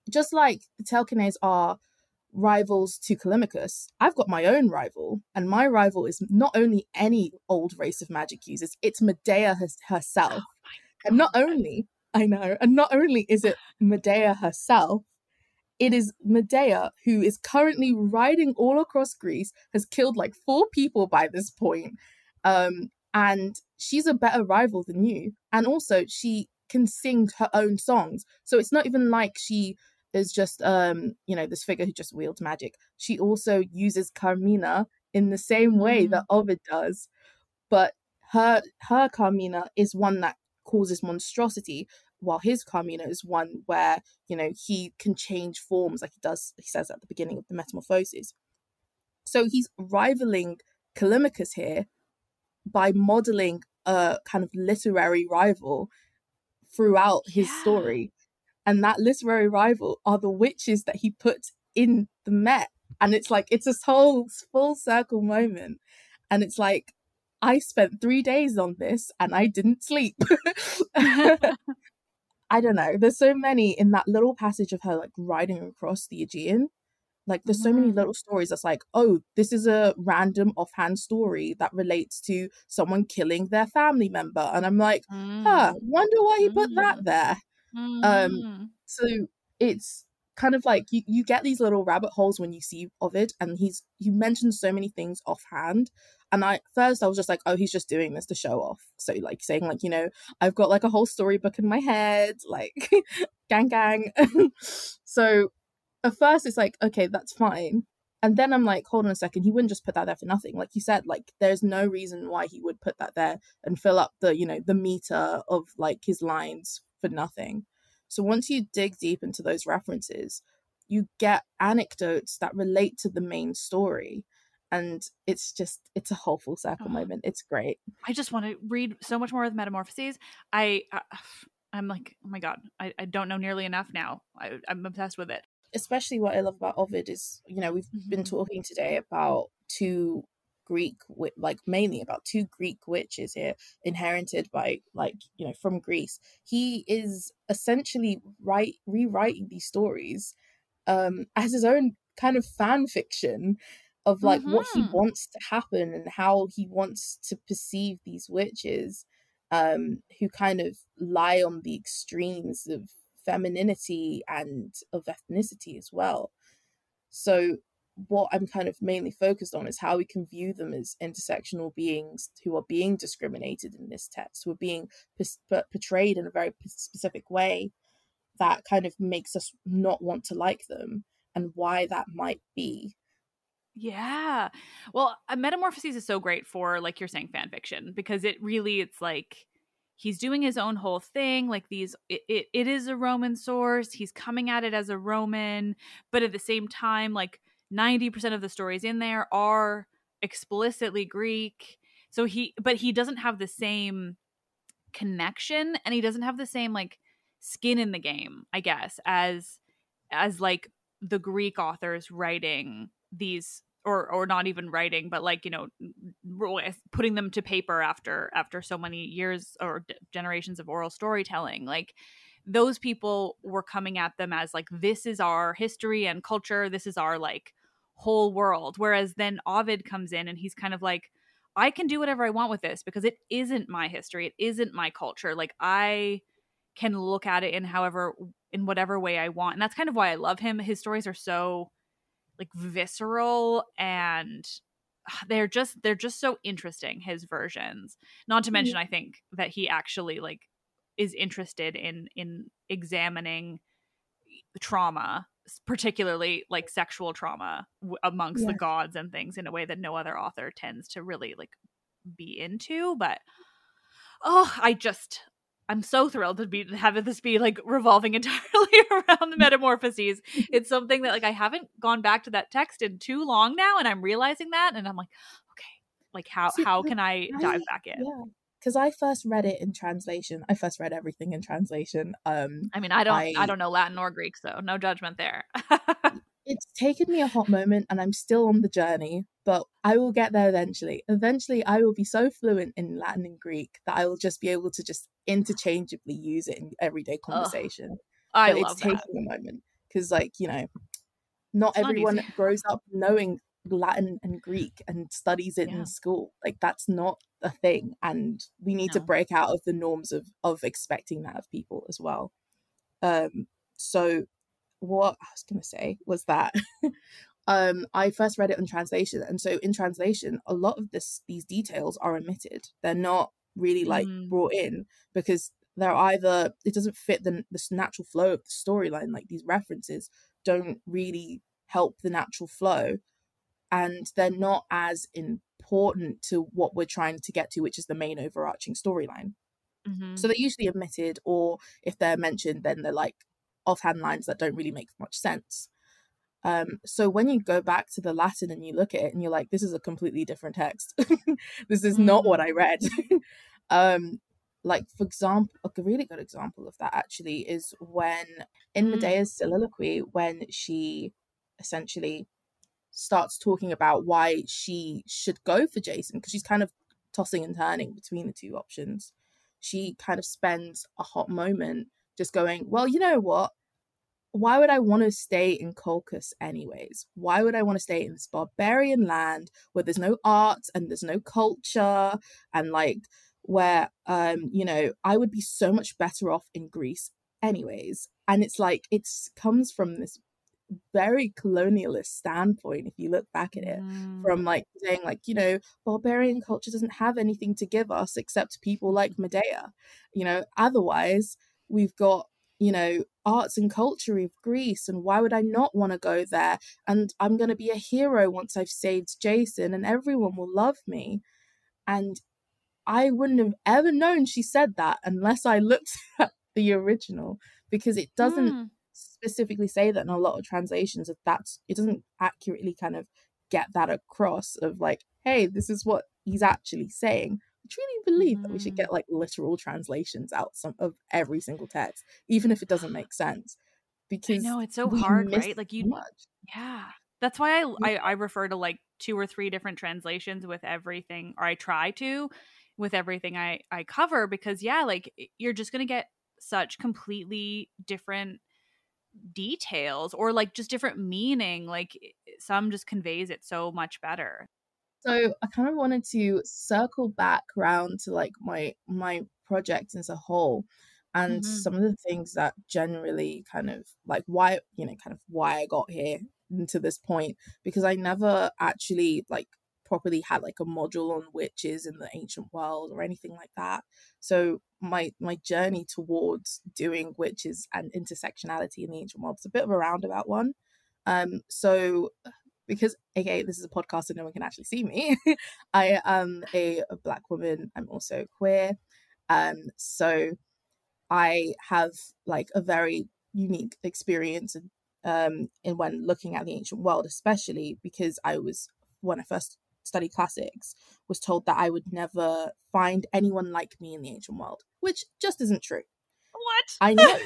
just like the Telchines are rivals to Callimachus, I've got my own rival, and my rival is not only any old race of magic users, it's Medea hers- herself. and not only, I know, and not only is it Medea herself, it is Medea who is currently riding all across Greece, has killed like four people by this point, um, and she's a better rival than you. And also, she can sing her own songs. So it's not even like she is just um you know this figure who just wields magic. She also uses carmina in the same way that ovid does but her her carmina is one that causes monstrosity while his carmina is one where you know he can change forms like he does he says at the beginning of the metamorphosis so he's rivaling callimachus here by modeling a kind of literary rival throughout his story and that literary rival are the witches that he puts in the Met. And it's like it's this whole full circle moment. And it's like i spent three days on this and i didn't sleep. I don't know. There's so many in that little passage of her like riding across the aegean. Like there's so many Mhm. little stories that's like oh this is a random offhand story that relates to someone killing their family member. And i'm like huh wonder why he put that Mm. there Mm. so it's kind of like you, you get these little rabbit holes when you see Ovid and he's he mentions so many things offhand and I first I was just like oh he's just doing this to show off. So like saying like you know I've got like a whole storybook in my head like gang gang. So at first it's like okay that's fine. And then I'm like hold on a second he wouldn't just put that there for nothing. Like you said like there's no reason why he would put that there and fill up the you know the meter of like his lines for nothing so once you dig deep into those references, you get anecdotes that relate to the main story. And it's just it's a whole full circle Oh. moment. It's great. I just want to read so much more of the Metamorphoses. I, I I'm like, oh my god, I, I don't know nearly enough now. I, I'm obsessed with it. Especially what I love about Ovid is, you know, we've been Mhm. talking today about two Greek, like mainly about two Greek witches here, inherited by, like, you know, from Greece. He is essentially right rewriting these stories um, as his own kind of fan fiction of like what he Mhm. wants to happen and how he wants to perceive these witches um, who kind of lie on the extremes of femininity and of ethnicity as well. So what I'm kind of mainly focused on is how we can view them as intersectional beings who are being discriminated in this text, who are being portrayed in a very specific way that kind of makes us not want to like them, and why that might be. Yeah. Well, Metamorphoses is so great for like you're saying fan fiction because it really it's like he's doing his own whole thing like these it, it, it is a roman source he's coming at it as a roman but at the same time like 90% of the stories in there are explicitly greek. So he but he doesn't have the same connection and he doesn't have the same like skin in the game i guess as as like the greek authors writing these or or not even writing but like you know putting them to paper after after so many years or d- generations of oral storytelling. Like those people were coming at them as like this is our history and culture. This is our like whole world whereas then ovid comes in and he's kind of like i can do whatever i want with this because it isn't my history it isn't my culture like i can look at it in however in whatever way i want. And that's kind of why i love him. His stories are so like visceral and ah, they're just they're just so interesting his versions. Not to mention i think that he actually like is interested in in examining trauma particularly like sexual trauma w- amongst the gods and things in a way that no other author tends to really like be into but oh i just i'm so thrilled to be to have this be like revolving entirely around the mm. metamorphoses. It's something that like i haven't gone back to that text in too long now and i'm realizing that and i'm like okay like how See, how can i dive back in? Yeah, because I first read it in translation. I first read everything in translation. Um, i mean i don't I, I- don't know latin or greek so no judgment there it's taken me a hot moment, and I'm still on the journey. But I will get there eventually. Eventually, I will be so fluent in Latin and Greek that I will just be able to just interchangeably use it in everyday conversation. i but love it's that taking a moment because like you know not It's everyone easy. grows up knowing latin and greek and studies it Yeah. in school like that's not a thing and we need to break out of the norms of of expecting that of people as well um so what i was going to say was that um i first read it in translation and so in translation a lot of this these details are omitted they're not really like Mm. brought in because they're either it doesn't fit the this natural flow of the storyline like these references don't really help the natural flow and they're not as important to what we're trying to get to which is the main overarching storyline. Mhm. so they're usually omitted or if they're mentioned then they're like offhand lines that don't really make much sense. Um so when you go back to the latin and you look at it and you're like this is a completely different text. This is not what i read. Um like for example a really good example of that actually is when in Mm. medea's soliloquy when she essentially starts talking about why she should go for Jason because she's kind of tossing and turning between the two options. She kind of spends a hot moment just going, Well, you know what? Why would I want to stay in Colchis anyways? Why would I want to stay in this barbarian land where there's no art and there's no culture and like where um you know I would be so much better off in Greece anyways and it's like it's comes from this very colonialist standpoint if you look back at it mm. from like saying like you know barbarian culture doesn't have anything to give us except people like medea. You know otherwise we've got you know arts and culture of greece and why would i not want to go there? And i'm going to be a hero once i've saved jason and everyone will love me. And i wouldn't have ever known she said that unless i looked at the original because it doesn't mm specifically say that in a lot of translations that that's it doesn't accurately kind of get that across of like hey this is what he's actually saying I truly believe mm. that we should get mm. like literal translations out some of every single text even if it doesn't make sense because no it's so hard right like you much. yeah that's why I, I i refer to like two or three different translations with everything or i try to with everything i i cover because yeah like you're just gonna get such completely different details or like just different meaning like some just conveys it so much better so i kind of wanted to circle back around to like my my project as a whole and mm-hmm. some of the things that generally kind of like why you know kind of why i got here to this point because i never actually like properly had like a module on witches in the ancient world or anything like that. So my my journey towards doing witches and intersectionality in the ancient world is a bit of a roundabout one. Um, so because okay, this is a podcast and no one can actually see me. I am a, a, black woman. I'm also queer. Um, so I have like a very unique experience um in when looking at the ancient world, especially because I was when I first study classics was told that I would never find anyone like me in the ancient world, which just isn't true. What? I know.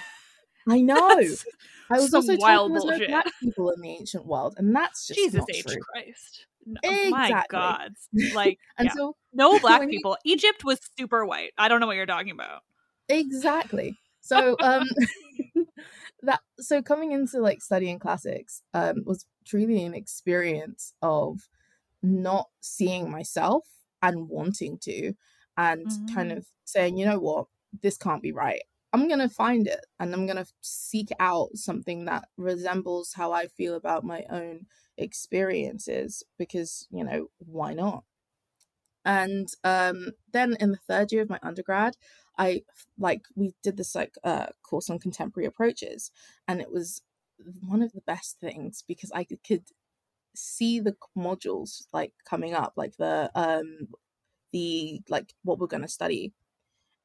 I know. I was also told there was no black people in the ancient world, and that's just Jesus H true. Christ. No, exactly. My God. Like and yeah. so no black people. Egypt was super white. I don't know what you're talking about. Exactly. So um that so coming into like studying classics um was truly an experience of not seeing myself and wanting to and mm-hmm. kind of saying you know what? This can't be right. I'm going to find it and i'm going to seek out something that resembles how i feel about my own experiences because you know why not? And um then in the third year of my undergrad i like we did this like uh course on contemporary approaches and it was one of the best things because i could see the modules like coming up like the um the like what we're going to study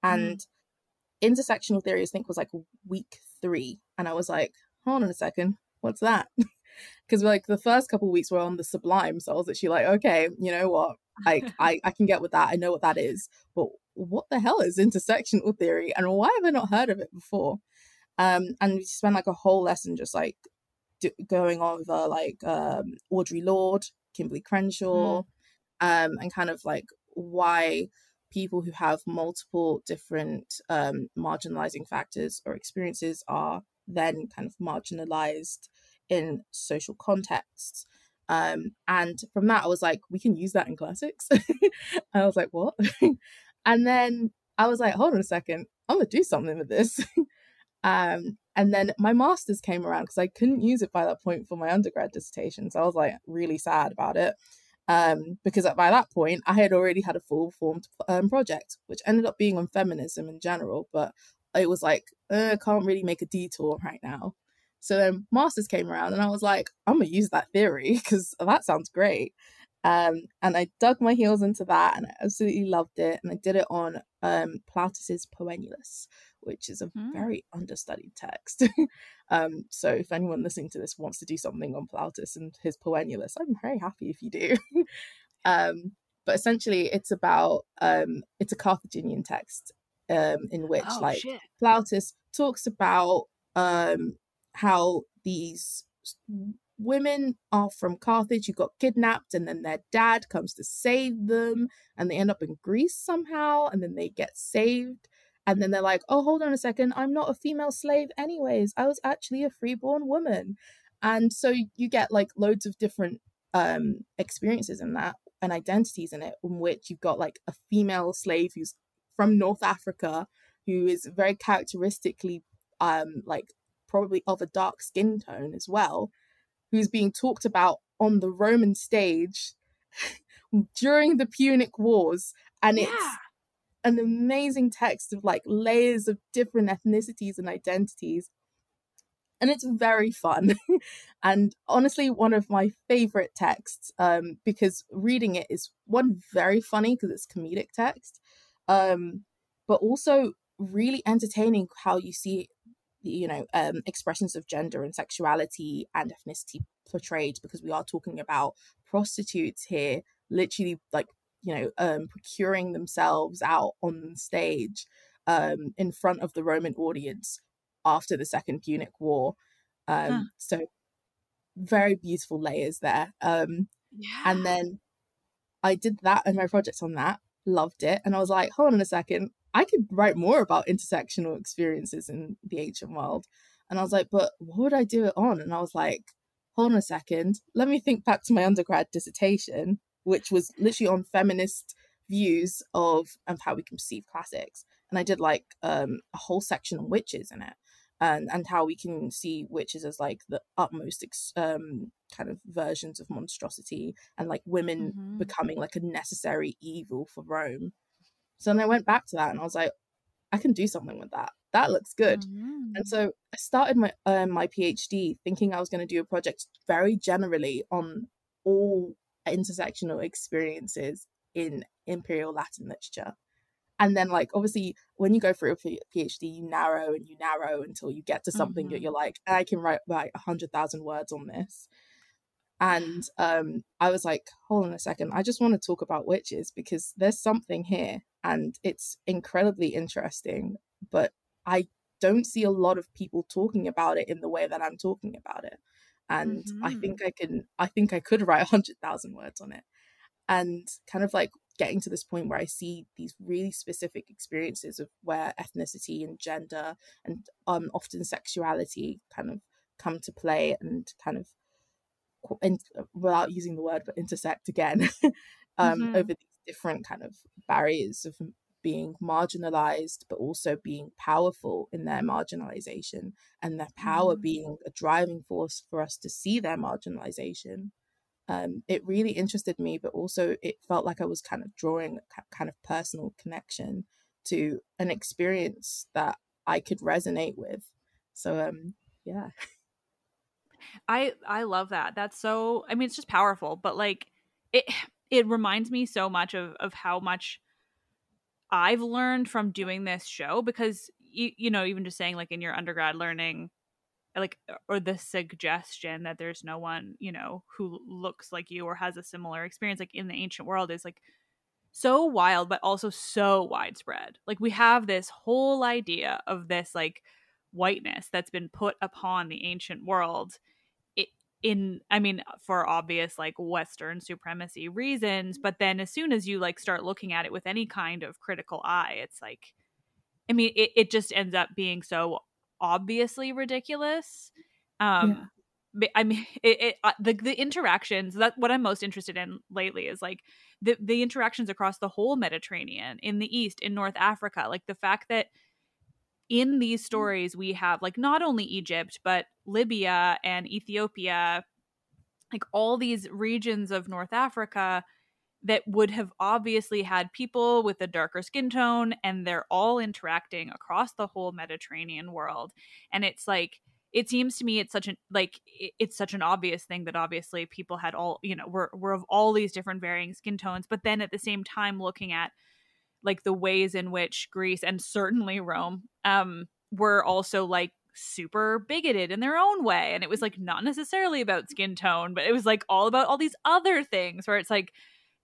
mm. and mm. intersectional theory i think was like week three and i was like hold on a second what's that because like the first couple weeks were on the sublime so i was actually like okay you know what like I, I can get with that i know what that is but what the hell is intersectional theory and why have i not heard of it before um and we spent like a whole lesson just like do, going over like um, Audre Lorde, Kimberlé Crenshaw, mm. um, and kind of like why people who have multiple different um, marginalizing factors or experiences are then kind of marginalized in social contexts. Um, and from that, I was like, we can use that in classics. I was like, what? and then I was like, hold on a second, I'm gonna do something with this. um, and then my master's came around because I couldn't use it by that point for my undergrad dissertation. So I was like really sad about it. Um, because by that point, I had already had a full formed um, project, which ended up being on feminism in general. But it was like, uh, can't really make a detour right now. So then masters came around, and I was like, I'm gonna use that theory because that sounds great. Um, and I dug my heels into that, and I absolutely loved it. And I did it on um, Plautus's Poenulus, which is a mm. very understudied text. um, so if anyone listening to this wants to do something on Plautus and his Poenulus, I'm very happy if you do. um, but essentially, it's about um, it's a Carthaginian text um, in which oh, like shit. Plautus talks about um, how these women are from Carthage who got kidnapped, and then their dad comes to save them, and they end up in Greece somehow, and then they get saved. And then they're like, oh, hold on a second, I'm not a female slave, anyways. I was actually a freeborn woman. And so you get like loads of different um, experiences in that and identities in it, in which you've got like a female slave who's from North Africa, who is very characteristically um, like probably of a dark skin tone as well, who's being talked about on the Roman stage during the Punic Wars. And yeah. it's an amazing text of like layers of different ethnicities and identities. And it's very fun. and honestly, one of my favorite texts um, because reading it is one very funny because it's comedic text, um, but also really entertaining how you see you know um, expressions of gender and sexuality and ethnicity portrayed because we are talking about prostitutes here literally like you know um, procuring themselves out on stage um, in front of the roman audience after the second punic war um, huh. so very beautiful layers there um, yeah. and then i did that and my project on that loved it and i was like hold on a second I could write more about intersectional experiences in the ancient world. And I was like, but what would I do it on? And I was like, hold on a second. Let me think back to my undergrad dissertation, which was literally on feminist views of, of how we can perceive classics. And I did like um, a whole section on witches in it. And, and how we can see witches as like the utmost ex- um, kind of versions of monstrosity and like women mm-hmm. becoming like a necessary evil for Rome so then I went back to that and I was like, I can do something with that. That looks good. Mm-hmm. And so I started my um, my PhD thinking I was going to do a project very generally on all intersectional experiences in imperial Latin literature. And then, like, obviously, when you go through a PhD, you narrow and you narrow until you get to something mm-hmm. that you're like, I can write like a hundred thousand words on this. And um, I was like, hold on a second, I just want to talk about witches because there's something here and it's incredibly interesting but i don't see a lot of people talking about it in the way that i'm talking about it and mm-hmm. i think i can i think i could write 100000 words on it and kind of like getting to this point where i see these really specific experiences of where ethnicity and gender and um often sexuality kind of come to play and kind of in, without using the word but intersect again um mm-hmm. over these different kind of barriers of being marginalized but also being powerful in their marginalization and their power mm. being a driving force for us to see their marginalization. Um, it really interested me but also it felt like i was kind of drawing a kind of personal connection to an experience that i could resonate with. So um yeah. I i love that. That's so i mean it's just powerful but like it it reminds me so much of of how much I've learned from doing this show because you, you know even just saying like in your undergrad learning like or the suggestion that there's no one you know who looks like you or has a similar experience like in the ancient world is like so wild but also so widespread. Like we have this whole idea of this like whiteness that's been put upon the ancient world in i mean for obvious like western supremacy reasons but then as soon as you like start looking at it with any kind of critical eye it's like i mean it, it just ends up being so obviously ridiculous um yeah. i mean it, it uh, the, the interactions that what i'm most interested in lately is like the the interactions across the whole mediterranean in the east in north africa like the fact that in these mm. stories we have like not only Egypt but Libya and Ethiopia like all these regions of North Africa that would have obviously had people with a darker skin tone and they're all interacting across the whole Mediterranean world. And it's like it seems to me it's such an like it's such an obvious thing that obviously people had all you know were were of all these different varying skin tones but then at the same time looking at like the ways in which Greece and certainly Rome um were also like super bigoted in their own way. And it was like not necessarily about skin tone but it was like all about all these other things where it's like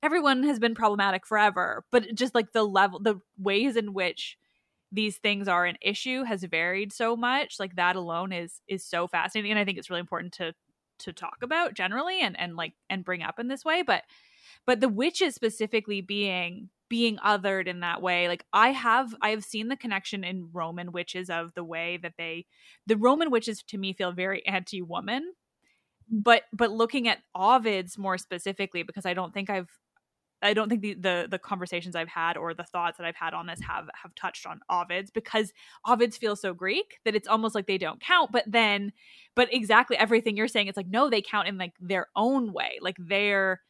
everyone has been problematic forever. But just like the level the ways in which these things are an issue has varied so much. Like that alone is is so fascinating. And i think it's really important to to talk about generally and and like and bring up in this way. But but the witches specifically being being othered in that way like i have i have seen the connection in roman witches of the way that they the roman witches to me feel very anti-woman mm. but but looking at ovid's more specifically because i don't think i've I don't think the, the the conversations I've had or the thoughts that I've had on this have have touched on Ovid's because Ovid's feel so Greek that it's almost like they don't count. But then, but exactly everything you're saying, it's like no, they count in like their own way, like they're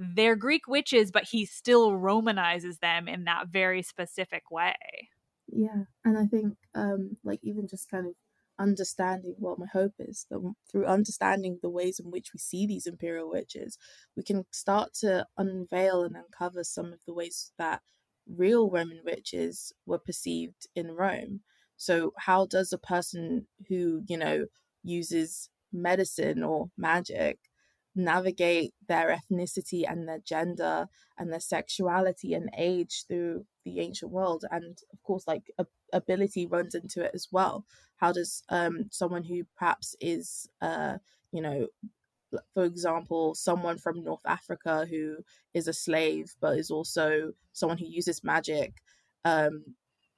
they're Greek witches, but he still Romanizes them in that very specific way. Yeah, and I think um like even just kind of understanding what my hope is that through understanding the ways in which we see these imperial witches we can start to unveil and uncover some of the ways that real roman witches were perceived in rome so how does a person who you know uses medicine or magic navigate their ethnicity and their gender and their sexuality and age through the ancient world. And of course like ability runs into it as well. How does um someone who perhaps is uh you know for example someone from north africa who is a slave but is also someone who uses magic um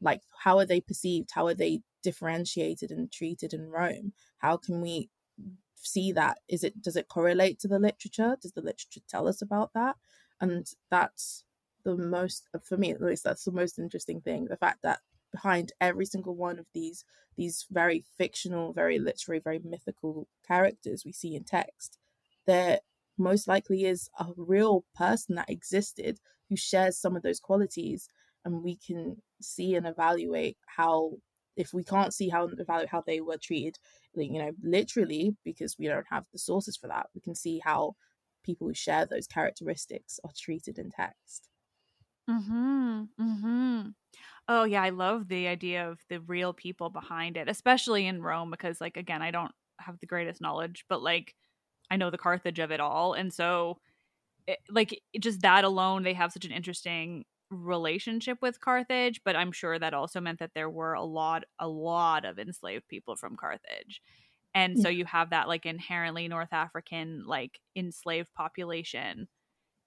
like how are they perceived? How are they differentiated and treated in rome? How can we see that is it does it correlate to the literature? Does the literature tell us about that? And that's the most for me at least that's the most interesting thing the fact that behind every single one of these these very fictional very literary very mythical characters we see in text there most likely is a real person that existed who shares some of those qualities and we can see and evaluate how if we can't see how evaluate how they were treated you know literally because we don't have the sources for that we can see how people who share those characteristics are treated in text. Mhm mhm oh yeah i love the idea of the real people behind it especially in rome because like again i don't have the greatest knowledge but like i know the carthage of it all and so it, like it, just that alone they have such an interesting relationship with Carthage, but I'm sure that also meant that there were a lot a lot of enslaved people from Carthage. And so you have that like inherently North African like enslaved population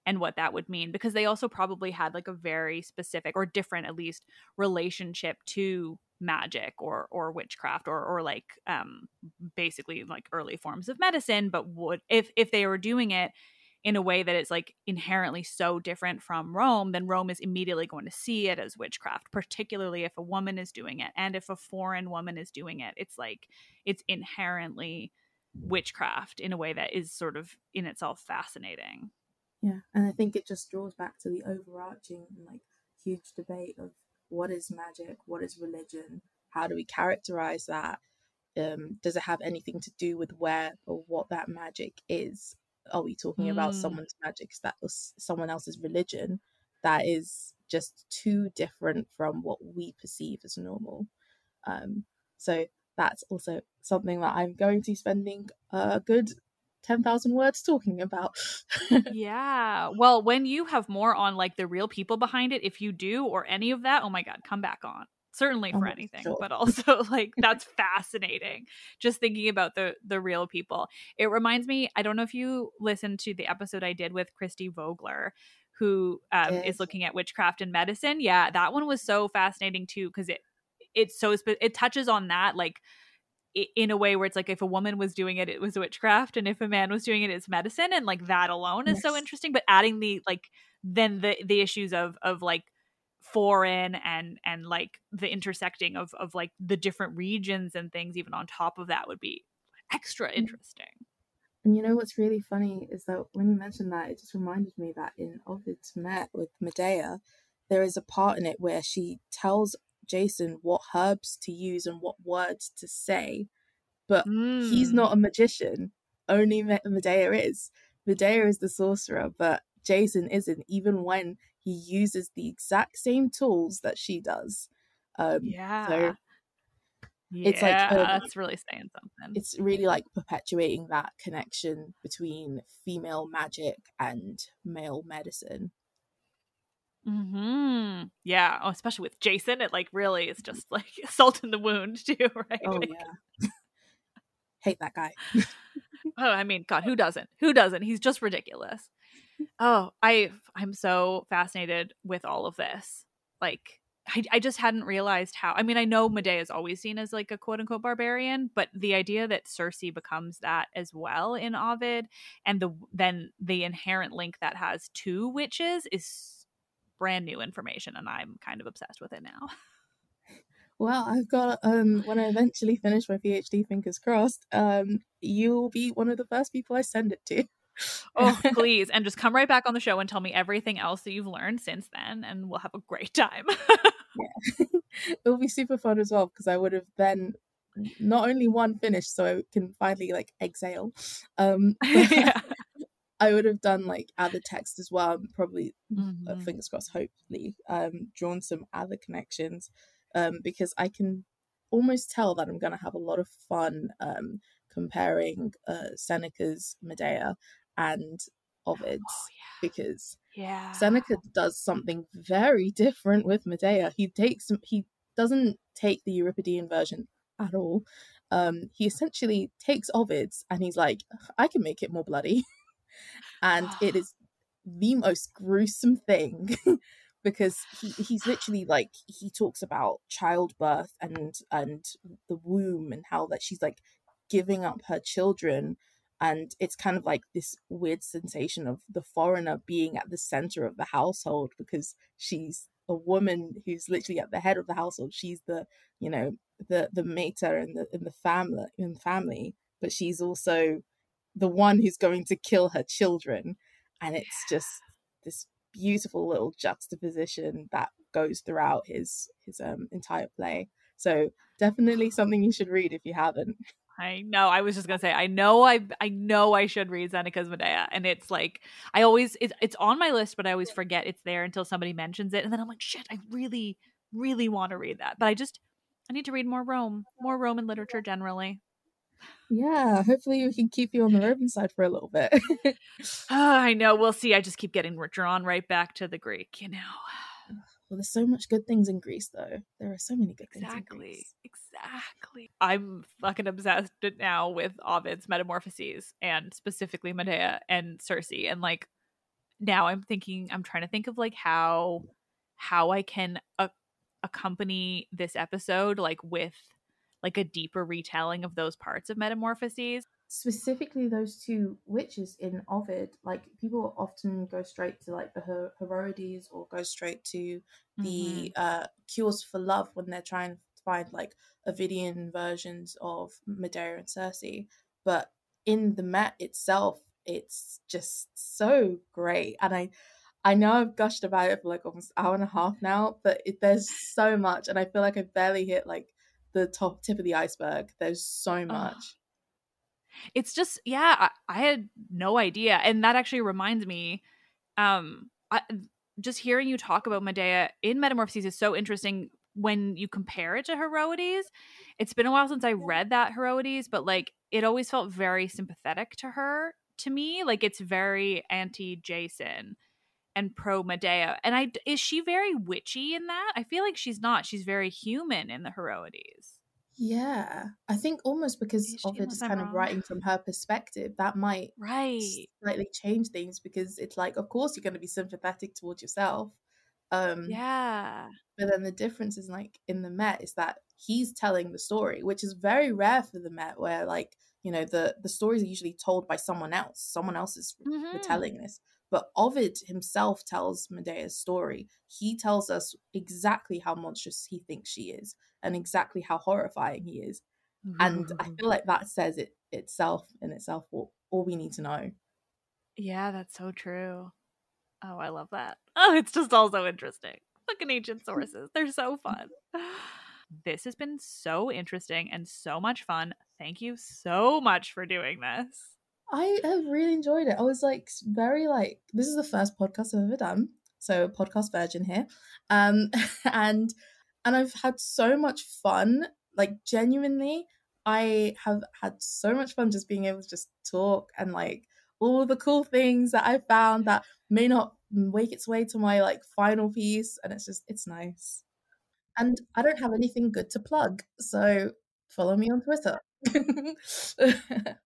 and what that would mean because they also probably had like a very specific or different at least relationship to magic or or witchcraft or or like um basically like early forms of medicine but would if if they were doing it in a way that is like inherently so different from Rome, then Rome is immediately going to see it as witchcraft, particularly if a woman is doing it. And if a foreign woman is doing it, it's like it's inherently witchcraft in a way that is sort of in itself fascinating. Yeah. And I think it just draws back to the overarching like huge debate of what is magic, what is religion, how do we characterize that? Um, does it have anything to do with where or what that magic is? Are we talking mm. about someone's magic that was someone else's religion that is just too different from what we perceive as normal um, so that's also something that i'm going to be spending a good 10,000 words talking about. yeah. Well, when you have more on like the real people behind it, if you do or any of that, oh my God, come back on certainly for oh, anything sure. but also like that's fascinating just thinking about the the real people it reminds me i don't know if you listened to the episode i did with christy vogler who um, yes. is looking at witchcraft and medicine yeah that one was so fascinating too because it it's so it touches on that like in a way where it's like if a woman was doing it it was witchcraft and if a man was doing it it's medicine and like that alone is yes. so interesting but adding the like then the the issues of of like foreign and and like the intersecting of of like the different regions and things even on top of that would be extra mm. interesting and you know what's really funny is that when you mentioned that it just reminded me that in ovid's met with medea there is a part in it where she tells jason what herbs to use and what words to say but mm. he's not a magician only medea is medea is the sorcerer but jason isn't even when he uses the exact same tools that she does. Um, yeah. So yeah, it's like um, that's really saying something. It's really like perpetuating that connection between female magic and male medicine. Hmm. Yeah. Oh, especially with Jason, it like really is just like salt in the wound too, right? Oh yeah. Hate that guy. Oh, I mean, God, who doesn't? Who doesn't? He's just ridiculous. Oh, I I'm so fascinated with all of this. Like I, I just hadn't realized how. I mean, I know Medea is always seen as like a quote unquote barbarian, but the idea that Circe becomes that as well in Ovid, and the then the inherent link that has to witches is brand new information, and I'm kind of obsessed with it now. Well, I've got um when I eventually finish my PhD, fingers crossed, um, you'll be one of the first people I send it to. Oh, please. And just come right back on the show and tell me everything else that you've learned since then, and we'll have a great time. yeah. It'll be super fun as well because I would have then not only one finished so I can finally like exhale. Um yeah. I would have done like other text as well, probably uh, mm-hmm. uh, fingers crossed, hopefully, um, drawn some other connections um, because I can almost tell that I'm going to have a lot of fun um, comparing uh, Seneca's Medea and Ovid's oh, yeah. because yeah. Seneca does something very different with Medea. He takes he doesn't take the Euripidean version at all. Um, he essentially takes Ovid's and he's like, I can make it more bloody, and it is the most gruesome thing because he, he's literally like he talks about childbirth and and the womb and how that she's like giving up her children and it's kind of like this weird sensation of the foreigner being at the center of the household because she's a woman who's literally at the head of the household she's the you know the the mater and the in the family in the family but she's also the one who's going to kill her children and it's just this beautiful little juxtaposition that goes throughout his his um entire play. So definitely something you should read if you haven't. I know. I was just gonna say. I know. I I know. I should read Seneca's Medea, and it's like I always it's it's on my list, but I always forget it's there until somebody mentions it, and then I'm like, shit, I really, really want to read that, but I just I need to read more Rome, more Roman literature generally. Yeah, hopefully we can keep you on the Roman side for a little bit. oh, I know. We'll see. I just keep getting drawn right back to the Greek, you know. Well, there's so much good things in Greece, though. There are so many good exactly, things. Exactly. Exactly. I'm fucking obsessed now with Ovid's Metamorphoses and specifically Medea and Circe. And like now I'm thinking, I'm trying to think of like how how I can uh, accompany this episode like with like a deeper retelling of those parts of Metamorphoses. Specifically, those two witches in Ovid, like people often go straight to like the Her- Heroides or go straight to the mm-hmm. uh, Cures for Love when they're trying to find like Ovidian versions of Medea and Circe. But in the Met itself, it's just so great. And I I know I've gushed about it for like almost an hour and a half now, but it, there's so much, and I feel like I've barely hit like the top tip of the iceberg. There's so much. It's just yeah, I, I, had no idea, and that actually reminds me. Um, I, just hearing you talk about Medea in Metamorphoses is so interesting when you compare it to Heroides. It's been a while since I read that Heroides, but like it always felt very sympathetic to her to me. Like it's very anti Jason and pro Medea. And I is she very witchy in that? I feel like she's not. She's very human in the Heroides. Yeah, I think almost because of it just kind wrong. of writing from her perspective, that might right slightly change things because it's like, of course, you're going to be sympathetic towards yourself. Um, yeah, but then the difference is like in the Met is that he's telling the story, which is very rare for the Met, where like you know the the stories are usually told by someone else. Someone else is mm-hmm. retelling this. But Ovid himself tells Medea's story. He tells us exactly how monstrous he thinks she is and exactly how horrifying he is. Mm-hmm. And I feel like that says it itself in itself all, all we need to know. Yeah, that's so true. Oh, I love that. Oh, it's just all so interesting. Fucking ancient sources. They're so fun. This has been so interesting and so much fun. Thank you so much for doing this. I have really enjoyed it. I was like very like this is the first podcast I've ever done, so podcast virgin here, um, and and I've had so much fun. Like genuinely, I have had so much fun just being able to just talk and like all the cool things that I found that may not make its way to my like final piece, and it's just it's nice. And I don't have anything good to plug, so follow me on Twitter.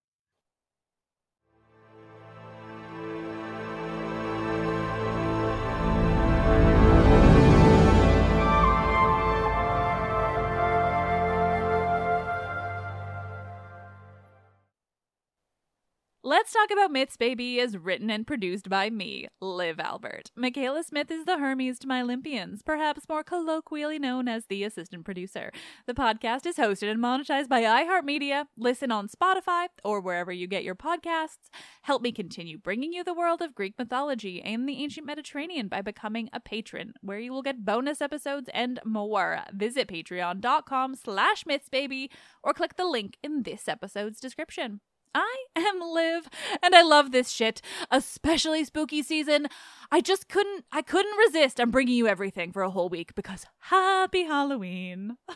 Let's Talk About Myths, Baby is written and produced by me, Liv Albert. Michaela Smith is the Hermes to my Olympians, perhaps more colloquially known as the assistant producer. The podcast is hosted and monetized by iHeartMedia. Listen on Spotify or wherever you get your podcasts. Help me continue bringing you the world of Greek mythology and the ancient Mediterranean by becoming a patron, where you will get bonus episodes and more. Visit patreon.com slash mythsbaby or click the link in this episode's description. I am Liv, and I love this shit, especially spooky season. I just couldn't, I couldn't resist. I'm bringing you everything for a whole week because happy Halloween.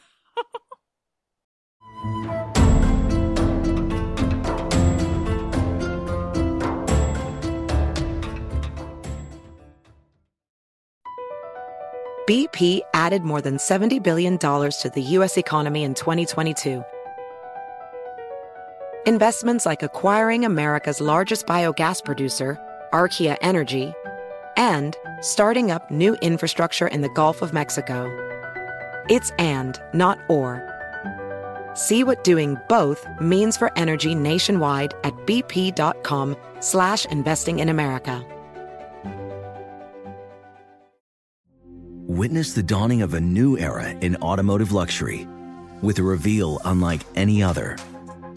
BP added more than $70 billion to the U.S. economy in 2022 Investments like acquiring America's largest biogas producer, Archaea Energy, and starting up new infrastructure in the Gulf of Mexico. It's and, not or. See what doing both means for energy nationwide at bp.com slash investing in America. Witness the dawning of a new era in automotive luxury with a reveal unlike any other –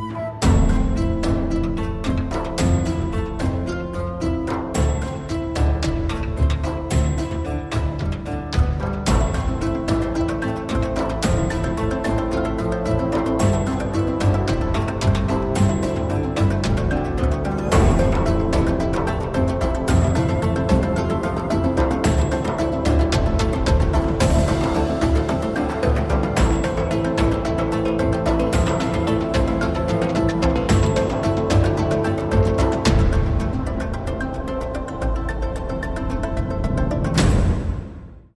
Thank you.